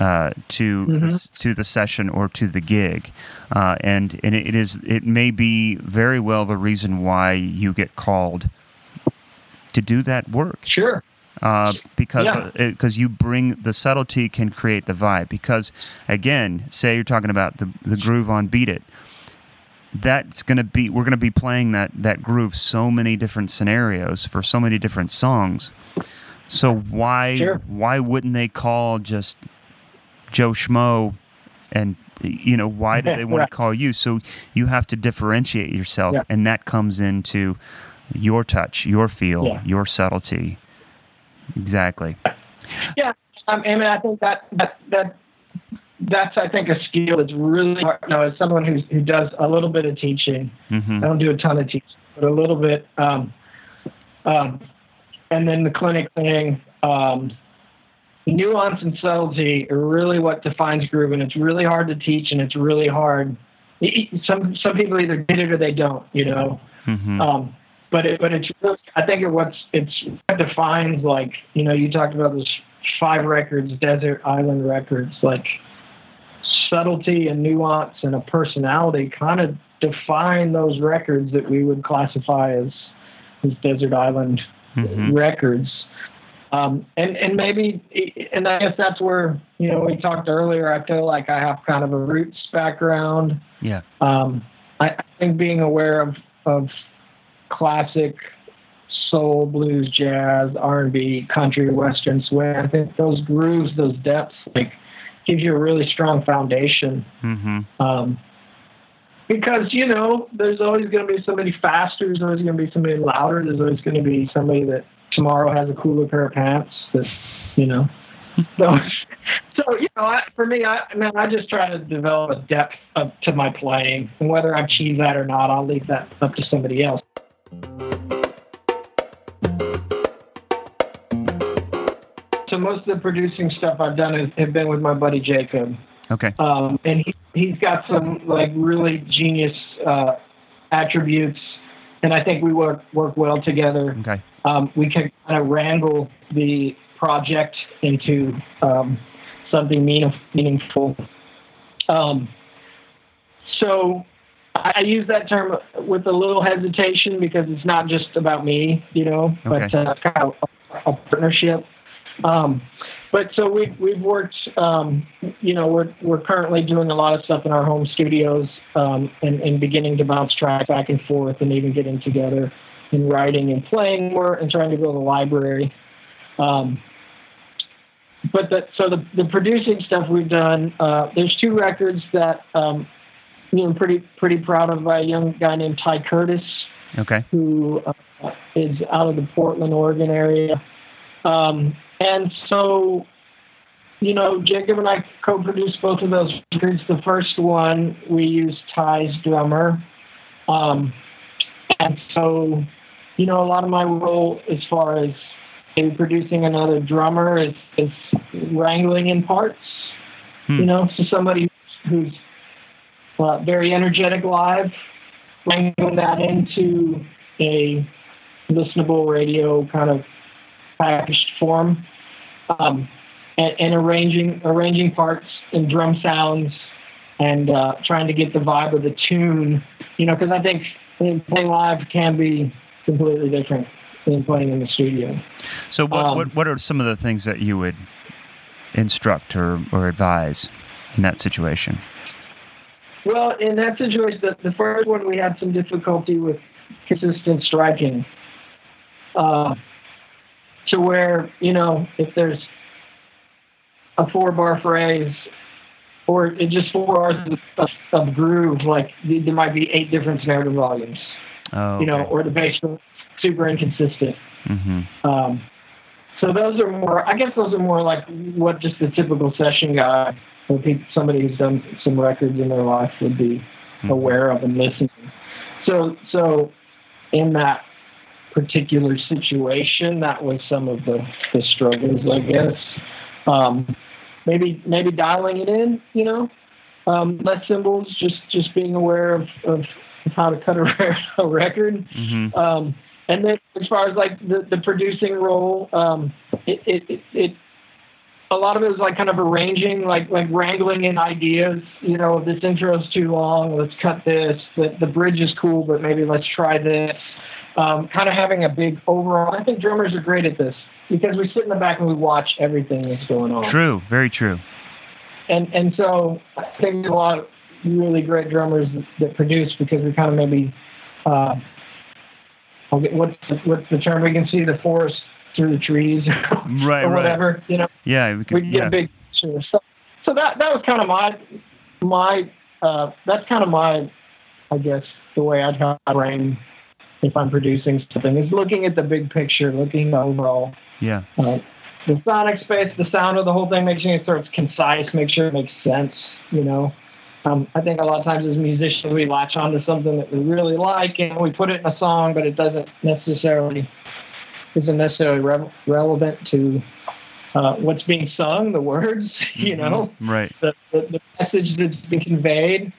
uh, to Mhm. the, to the session or to the gig, uh, and and it is it may be very well the reason why you get called to do that work Sure. uh, because Yeah. because you bring the subtlety can create the vibe. Because again, say you're talking about the the groove on Beat It, that's gonna be we're gonna be playing that that groove so many different scenarios for so many different songs. So why Sure. why wouldn't they call just Joe Schmo and you know why do they want Right. to call you? So you have to differentiate yourself, Yeah. and that comes into your touch, your feel, Yeah. your subtlety. Exactly. Yeah, um, I mean, I think that that that that's I think a skill that's really hard. You know, as someone who's, who does a little bit of teaching, hmm I don't do a ton of teaching, but a little bit. Um, um, and then the clinic thing, um, nuance and subtlety are really what defines groove, and it's really hard to teach, and it's really hard. Some some people either get it or they don't, you know. hmm Um, but it, but it's really, I think it what's it's what defines like you know you talked about those five records, desert island records, like subtlety and nuance and a personality kind of define those records that we would classify as as desert island hmm records. Um, and and maybe and I guess that's where you know we talked earlier. I feel like I have kind of a roots background Yeah. um, I, I think being aware of, of classic soul, blues, jazz, R and B, country, western swing, I think those grooves, those depths, like gives you a really strong foundation. hmm Um, because you know, there's always going to be somebody faster. There's always going to be somebody louder. There's always going to be somebody that tomorrow has a cooler pair of pants. That you know. So, so you know, I, for me, I man, I just try to develop a depth of, to my playing, and whether I achieve that or not, I'll leave that up to somebody else. So most of the producing stuff I've done has have been with my buddy Jacob Okay. um, and he, he's got some like really genius uh, attributes, and I think we work work well together. Okay. Um, we can kind of wrangle the project into um, something meaning, meaningful. Um, so I use that term with a little hesitation because it's not just about me, you know, but Okay. uh, kind of a, a partnership. Um, but so we've we've worked, um, you know, we're we're currently doing a lot of stuff in our home studios um, and, and beginning to bounce tracks back and forth and even getting together and writing and playing more and trying to build a library. Um, but the, so the, the producing stuff we've done, uh, there's two records that um, you know, I'm pretty pretty proud of a young guy named Ty Curtis Okay. who uh, is out of the Portland, Oregon area. Um, and so, you know, Jacob and I co-produced both of those records. The first one we used Ty's drummer, um, and so, you know, a lot of my role as far as maybe producing another drummer is, is wrangling in parts. Hmm. You know, so somebody who's uh, very energetic live, bringing that into a listenable radio kind of packaged form, um, and, and arranging arranging parts and drum sounds, and uh, trying to get the vibe of the tune. You know, because I think playing live can be completely different than playing in the studio. So what, Um, what what are some of the things that you would instruct or, or advise in that situation? Well, in that situation, the, the first one we had some difficulty with consistent striking. Uh, to where you know if there's a four bar phrase or it just four bars of, of groove, like there might be eight different narrative volumes. Oh, You know, or the bass super inconsistent. Mm-hmm. Um, so those are more. I guess those are more like what just the typical session guy, or peop- somebody who's done some records in their life would be Mhm. aware of and listening. So so in that particular situation, that was some of the, the struggles, I guess. Um, maybe maybe dialing it in, you know, um, less cymbals, just just being aware of, of, how to cut a, a record. Mhm. Um, and then as far as like the, the producing role, um, it, it, it, it a lot of it was like kind of arranging, like like wrangling in ideas. You know, this intro's too long. Let's cut this. The, the bridge is cool, but maybe let's try this. Um, kind of having a big overall. I think drummers are great at this because we sit in the back and we watch everything that's going on. True. Very true. And and so I think a lot of really great drummers that produce because we kind of maybe. Uh, what's the, what's the term? We can see the forest through the trees, Right. or right. whatever. You know, Yeah. We could, get yeah. a big picture. So, so that that was kind of my my uh, that's kind of my I guess the way I try to brain if I'm producing something is looking at the big picture, looking overall. yeah. Uh, the sonic space, the sound of the whole thing, making sure it's concise, make sure it makes sense. You know, um, I think a lot of times as musicians we latch onto something that we really like and we put it in a song, but it doesn't necessarily isn't necessarily re- relevant to uh, what's being sung, the words. You Mhm. know, Right. the, the the message that's been conveyed.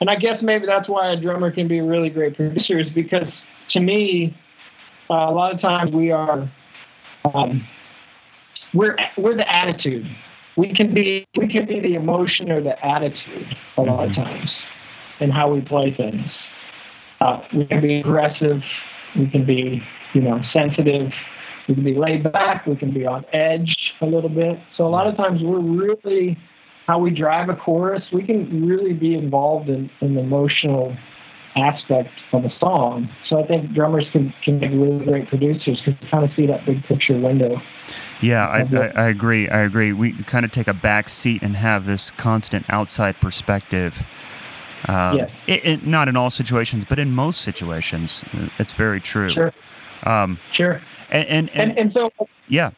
And I guess maybe that's why a drummer can be a really great producer is because to me, uh, a lot of times we are um, we're we're the attitude. We can be we can be the emotion or the attitude a lot of times in how we play things. Uh, we can be aggressive. We can be you know sensitive. We can be laid back. We can be on edge a little bit. So a lot of times we're really how we drive a chorus. We can really be involved in, in the emotional aspect of a song. So I think drummers can, can be really great producers because you kind of see that big picture window. Yeah, I, I, I agree. I agree. We kind of take a back seat and have this constant outside perspective. Um, Yes. it, it, not in all situations, but in most situations, uh, it's very true. Sure, Um, sure. and, and, and, And, and so yeah,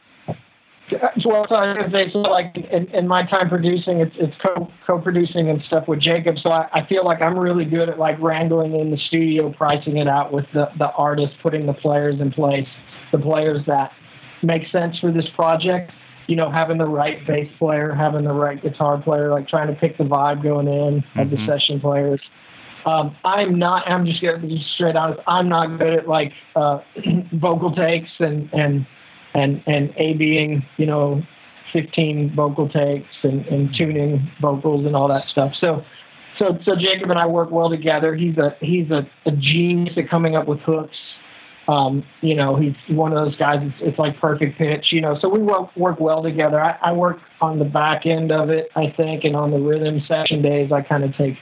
well, so I was gonna say, so like in, in my time producing, it's it's co co-producing and stuff with Jacob. So I, I feel like I'm really good at like wrangling in the studio, pricing it out with the the artist, putting the players in place, the players that make sense for this project. You know, having the right bass player, having the right guitar player, like trying to pick the vibe going in of the Mhm. session players. Um, I'm not. I'm just gonna be straight honest. I'm not good at like uh, vocal takes and and and and a being you know 15 vocal takes and, and tuning vocals and all that stuff. So so so Jacob and I work well together. He's a he's a, a genius at coming up with hooks. Um, you know, he's one of those guys. It's, it's like perfect pitch. You know, so we work work well together. I, I work on the back end of it, I think, and on the rhythm section days, I kind of take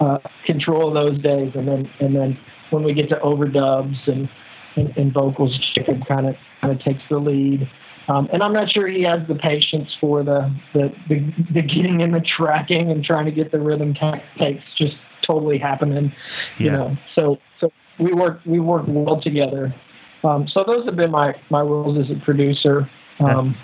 uh, control those days, and then and then when we get to overdubs and and, and vocals, Jacob kind of kind of takes the lead. Um, and I'm not sure he has the patience for the the, the the getting in the tracking and trying to get the rhythm takes just totally happening. You Yeah. know, so so we work we work well together. Um, so those have been my my roles as a producer. Um,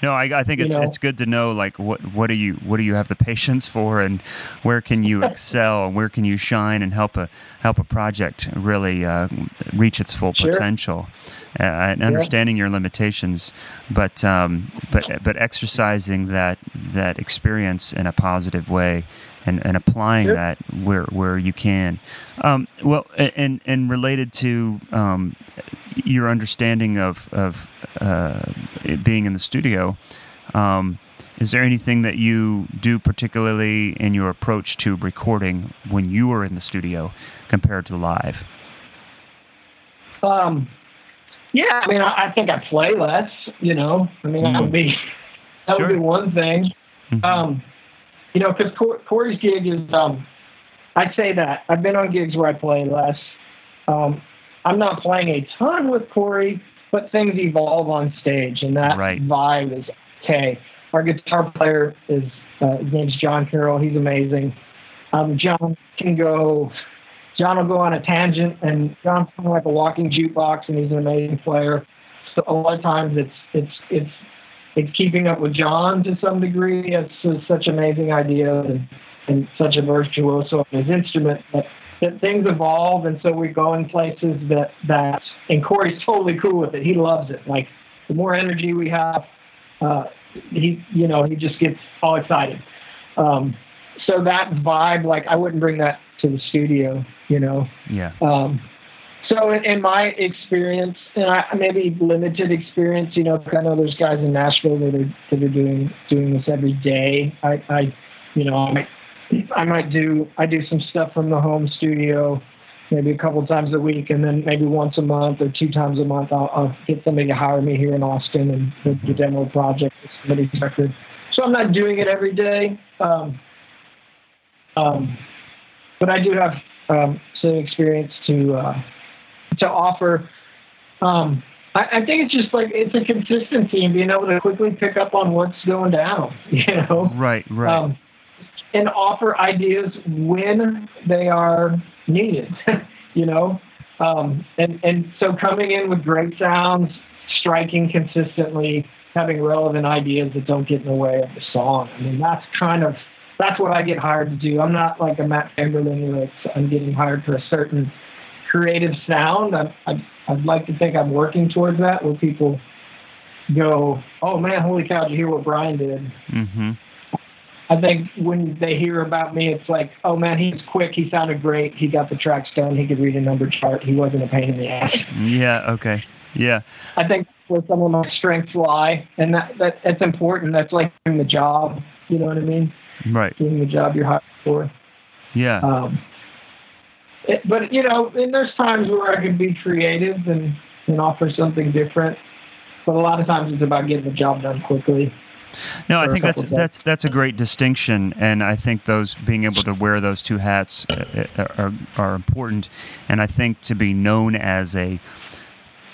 No, I, I think You it's know? it's good to know like what what do you what do you have the patience for and where can you excel and where can you shine and help a help a project really uh, reach its full Sure. potential uh, and understanding your limitations but um, but but exercising that that experience in a positive way and, and applying Sure. that where where you can um, well and and related to um, your understanding of of uh, being in the studio. Um, is there anything that you do particularly in your approach to recording when you are in the studio compared to live? Um, yeah, I mean, I, I think I play less. You know, I mean, that would be that Sure. would be one thing. Mhm. Um, you know, because Cory's gig is, um, I'd say that I've been on gigs where I play less. Um, I'm not playing a ton with Cory, but things evolve on stage, and that Right. vibe is okay. Our guitar player is uh, his name's John Carroll. He's amazing. Um, John can go. John will go on a tangent, and John's kind of like a walking jukebox, and he's an amazing player. So a lot of times it's it's it's it's keeping up with John to some degree. It's just such amazing ideas and, and such a virtuoso on his instrument that, that things evolve, and so we go in places that that. And Cory's totally cool with it. He loves it. Like the more energy we have, uh, he you know he just gets all excited. Um, so that vibe, like I wouldn't bring that to the studio, you know. Yeah. Um, so in, my experience, and I maybe limited experience, you know, I know there's guys in Nashville that are that are doing doing this every day. I, I you know, I might, I might do I do some stuff from the home studio, maybe a couple times a week, and then maybe once a month or two times a month, I'll, I'll get somebody to hire me here in Austin and do the demo project somebody's record. So I'm not doing it every day. Um, um, but I do have um, some experience to uh, to offer. Um, I, I think it's just like it's a consistency and being able to quickly pick up on what's going down, you know, Right. Right. um, and offer ideas when they are needed, you know. Um, and and so coming in with great sounds, striking consistently, having relevant ideas that don't get in the way of the song. I mean, that's kind of that's what I get hired to do. I'm not like a Matt Chamberlain where I'm getting hired for a certain creative sound. I, I, I'd like to think I'm working towards that, where people go, "Oh man, holy cow! Did you hear what Brian did?" mm-hmm. I think when they hear about me, it's like, "Oh man, he's quick. He sounded great. He got the tracks done. He could read a number chart. He wasn't a pain in the ass." Yeah. Okay. Yeah. I think where some of my strengths lie, and that, that that's important. That's like doing the job. You know what I mean? Right. Doing the job you're hired for. Yeah. Um, it, but you know, and there's times where I can be creative and, and offer something different. But a lot of times it's about getting the job done quickly. No, I think that's that's that's a great distinction, and I think those being able to wear those two hats uh, uh, are are important, and I think to be known as a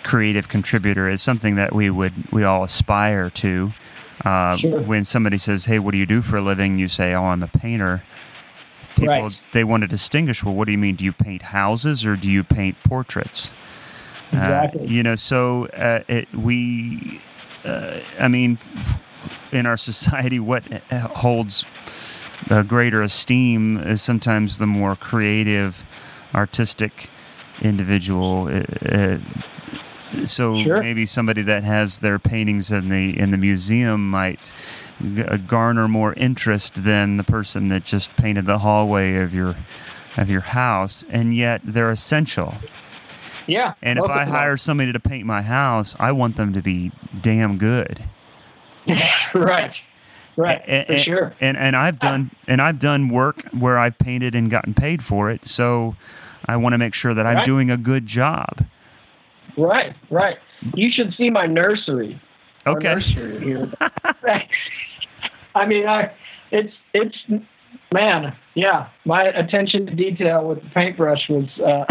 creative contributor is something that we would we all aspire to. Uh, Sure. When somebody says, "Hey, what do you do for a living?" you say, "Oh, I'm a painter." People Right. they want to distinguish. Well, what do you mean? Do you paint houses or do you paint portraits? Uh, Exactly. you know, so uh, it, we, uh, I mean, in our society, what holds a greater esteem is sometimes the more creative, artistic individual. Uh, uh, so Sure. maybe somebody that has their paintings in the in the museum might g- uh, garner more interest than the person that just painted the hallway of your of your house, and yet they're essential. Yeah. And if I hire somebody to paint my house, I want them to be damn good. right, right, and, for and- sure. And and I've done and I've done work where I've painted and gotten paid for it. So I want to make sure that I'm Right. doing a good job. Right, right. You should see my nursery. Okay. nursery here. I mean, I it's it's man, yeah. My attention to detail with the paintbrush was uh,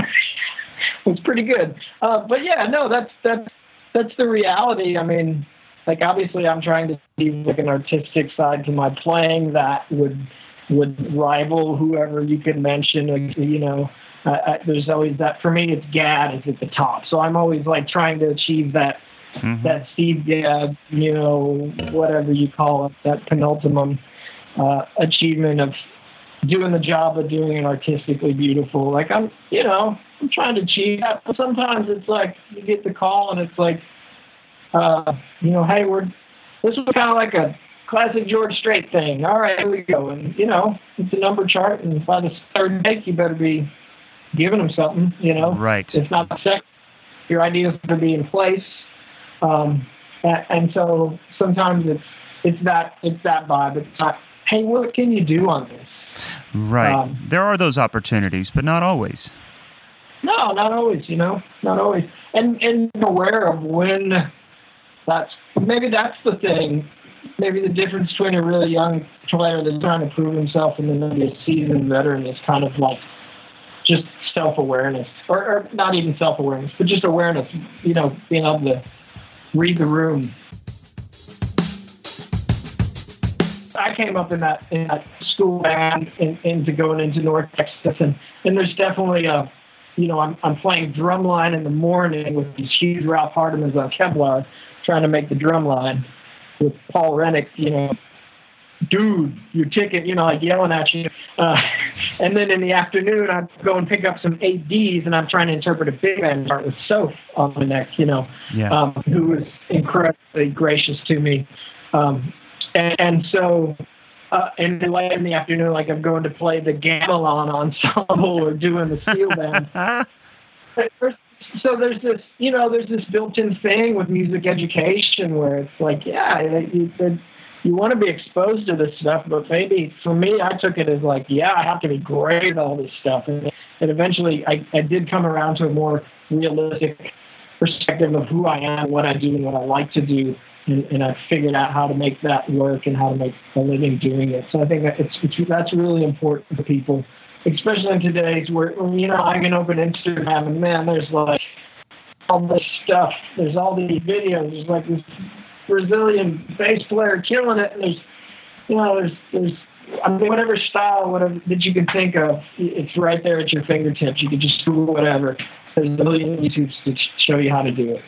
was pretty good. Uh, but yeah, no, that's that's that's the reality. I mean, like obviously, I'm trying to see like an artistic side to my playing that would would rival whoever you could mention. You know, I, I, there's always that for me. It's Gadd is at the top, so I'm always like trying to achieve that Mhm. that Steve Gadd, you know, whatever you call it, that penultimate uh, achievement of doing the job of doing it artistically beautiful. Like I'm, you know, I'm trying to achieve that, but sometimes it's like you get the call and it's like, uh, you know, hey, we're this was kind of like a classic George Strait thing. All right, here we go, and you know, it's a number chart, and by the third take, you better be giving them something, you know. Right. If not the second, your ideas to be in place. Um, and, and so sometimes it's it's that it's that vibe. It's not, hey, what can you do on this? Right. Um, there are those opportunities, but not always. No, not always. You know, not always. And and aware of when that's maybe that's the thing. Maybe the difference between a really young player that's trying to prove himself and then maybe a seasoned veteran is kind of like just self awareness, or, or not even self awareness, but just awareness. You know, being able to read the room. I came up in that in that school band in, into going into North Texas, and and there's definitely a, you know, I'm I'm playing drum line in the morning with these huge Ralph Hardimons on Kevlar, trying to make the drum line with Paul Rennick, you know, dude, your ticket, you know, like yelling at you. Uh, and then in the afternoon, I'd go and pick up some 8Ds, and I'm trying to interpret a big band part with Soph on the neck, you know, Yeah. um, who was incredibly gracious to me. Um, and, and so, uh, and then later in the afternoon, like I'm going to play the Gamelan ensemble or doing the steel band. So there's this, you know, there's this built-in thing with music education where it's like, yeah, you, you, you want to be exposed to this stuff, but maybe for me, I took it as like, yeah, I have to be great at all this stuff, and, and eventually, I, I did come around to a more realistic perspective of who I am, what I do, and what I like to do, and, and I figured out how to make that work and how to make a living doing it. So I think it's, it's that's really important for people especially in today's where you know I can open Instagram and man, there's like all this stuff. There's all these videos. There's like this Brazilian bass player killing it. And there's you know there's there's I mean whatever style whatever that you can think of, it's right there at your fingertips. You can just Google whatever. There's a million YouTubes to show you how to do it.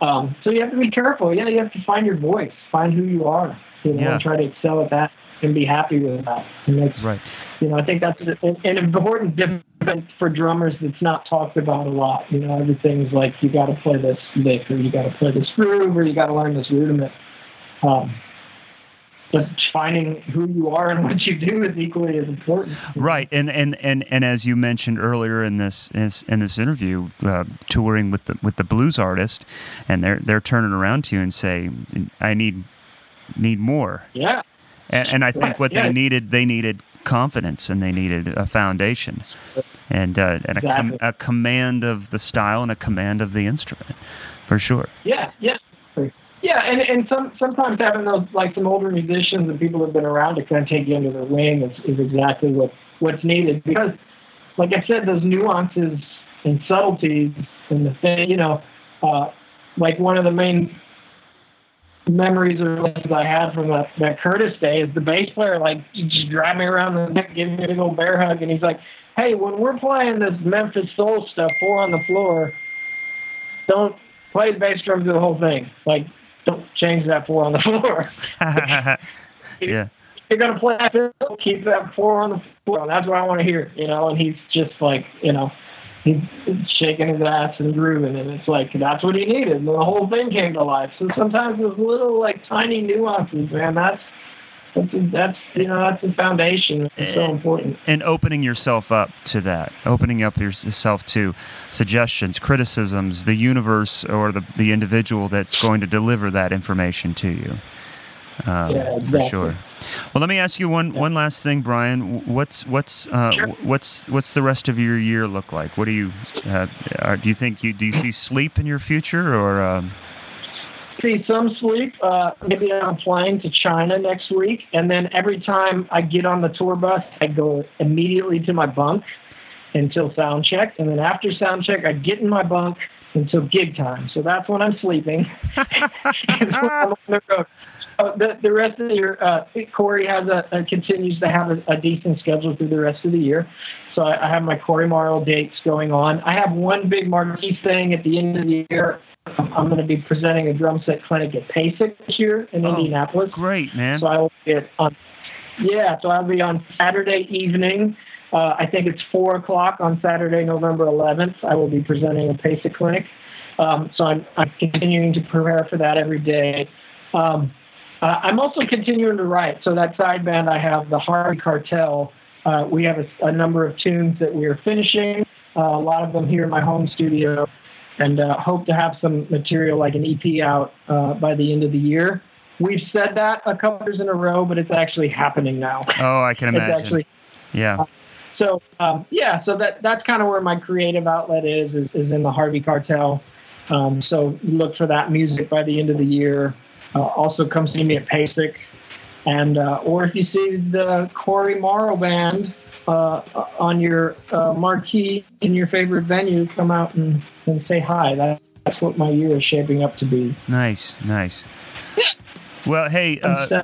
Um, so you have to be careful. Yeah, you have to find your voice, find who you are, you know, Yeah. and try to excel at that and be happy with that. And that's Right. you know, I think that's an, an important difference for drummers that's not talked about a lot. You know, everything's like you got to play this lick or you got to play this groove or you got to learn this rudiment. Um, but finding who you are and what you do is equally as important. Right, and and and and as you mentioned earlier in this in this interview, uh, touring with the with the blues artist, and they're they're turning around to you and say, "I need need more," Yeah. and, and I think what they needed, they needed confidence and they needed a foundation, and uh, and a, com- a command of the style and a command of the instrument, for sure. Yeah, yeah, yeah, and and some sometimes having those like some older musicians and people who've been around to kind of take you under their wing is, is exactly what what's needed. Because, like I said, those nuances and subtleties and the thing, you know, uh, like one of the main memories or lessons I had from that, that Curtis day is the bass player like just drive me around the neck, give me a big old bear hug, and he's like, "Hey, when we're playing this Memphis soul stuff, four on the floor, don't play the bass drum through the whole thing. Like, don't change that four on the floor. yeah, You're gonna play that, keep that four on the floor. That's what I want to hear, you know. And he's just like, you know, he's shaking his ass and grooving, and it's like that's what he needed. And the whole thing came to life. So sometimes those little like tiny nuances, man, that's that's that's you know that's the foundation. It's so important. and opening yourself up to that, opening up yourself to suggestions, criticisms, the universe or the, the individual that's going to deliver that information to you. Um, Yeah, For sure. Well, let me ask you one, one last thing, Brian. What's what's uh, Sure. what's what's the rest of your year look like? What do you uh, are, do you think you do you see sleep in your future or um, see some sleep. Uh, maybe I'm flying to China next week, and then every time I get on the tour bus, I go immediately to my bunk until sound check, and then after sound check, I get in my bunk until gig time. So that's when I'm sleeping. And when I'm on the. Uh, the, the rest of the year, uh, Cory has a, a continues to have a, a decent schedule through the rest of the year. So I, I have my Cory Morrow dates going on. I have one big marquee thing at the end of the year. I'm, going to be presenting a drum set clinic at PASIC this year in Oh, Indianapolis. great, man? So I will be on, yeah, so I'll be on Saturday evening. Uh, I think it's four o'clock on Saturday, November 11th. I will be presenting a PASIC clinic. Um, so I'm, I'm continuing to prepare for that every day. Um, uh, I'm also continuing to write. So that side band I have, the Harvey Cartel. Uh, we have a, a number of tunes that we are finishing. Uh, a lot of them here in my home studio, and uh, hope to have some material like an EP out uh, by the end of the year. We've said that a couple years in a row, but it's actually happening now. oh, I can imagine. actually yeah. so um, yeah, so that that's kind of where my creative outlet is is, is in the Harvey Cartel. Um, so look for that music by the end of the year. Uh, also, come see me at PASIC, and uh, or if you see the Cory Morrow band uh, on your uh, marquee in your favorite venue, come out and, and say hi. That, that's what my year is shaping up to be. Nice, nice. Well, hey, uh,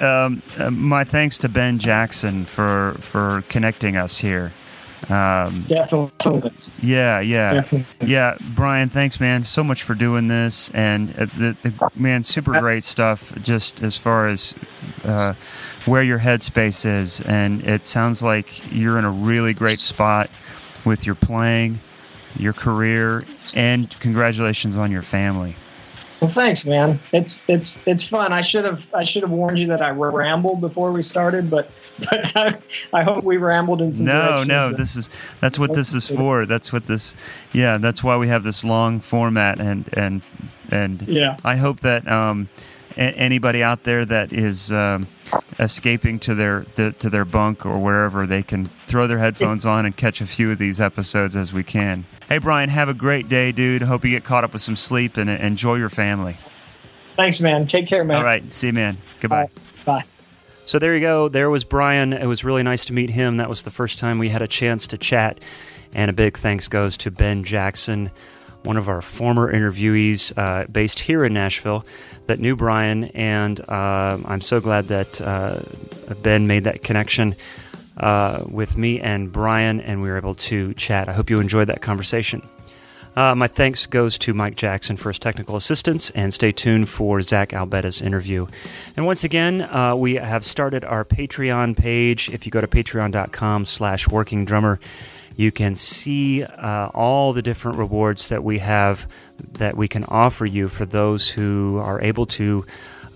um, uh, my thanks to Ben Jackson for for connecting us here. Um, Definitely. Yeah, yeah, Definitely. yeah. Brian, thanks, man, so much for doing this, and uh, the, the, man, super great stuff. Just as far as uh, where your headspace is, and it sounds like you're in a really great spot with your playing, your career, and congratulations on your family. Well, thanks, man. It's it's it's fun. I should have I should have warned you that I rambled before we started, but but I, I hope we rambled in some. No, no. This is that's what this is for. That's what this. Yeah, that's why we have this long format, and and and yeah. I hope that um, a- anybody out there that is um, escaping to their to, to their bunk or wherever they can throw their headphones on and catch a few of these episodes as we can. Hey, Brian, have a great day, dude. Hope you get caught up with some sleep and enjoy your family. Thanks, man. Take care, man. All right. See you, man. Goodbye. Bye. Bye. So there you go. There was Brian. It was really nice to meet him. That was the first time we had a chance to chat. And a big thanks goes to Ben Jackson, one of our former interviewees uh, based here in Nashville that knew Brian. And uh, I'm so glad that uh, Ben made that connection uh, with me and Brian, and we were able to chat. I hope you enjoyed that conversation. Uh, my thanks goes to Mike Jackson for his technical assistance, and stay tuned for Zach Albetta's interview. And once again, uh, we have started our Patreon page. If you go to patreon.com slash working drummer, you can see uh, all the different rewards that we have that we can offer you for those who are able to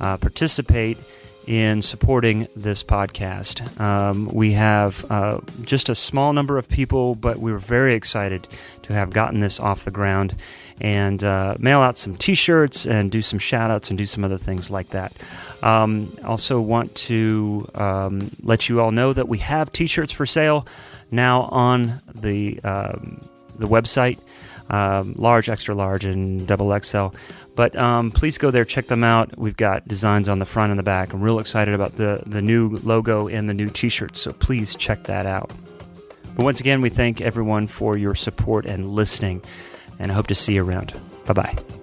uh, participate in supporting this podcast. Um, we have uh, just a small number of people, but we were very excited to have gotten this off the ground and uh, mail out some t shirts and do some shout outs and do some other things like that. Um, also, want to um, let you all know that we have t shirts for sale now on the, um, the website. Um, large, extra large, and double XL. But um, please go there, check them out. We've got designs on the front and the back. I'm real excited about the, the new logo and the new t shirts, so please check that out. But once again, we thank everyone for your support and listening, and I hope to see you around. Bye bye.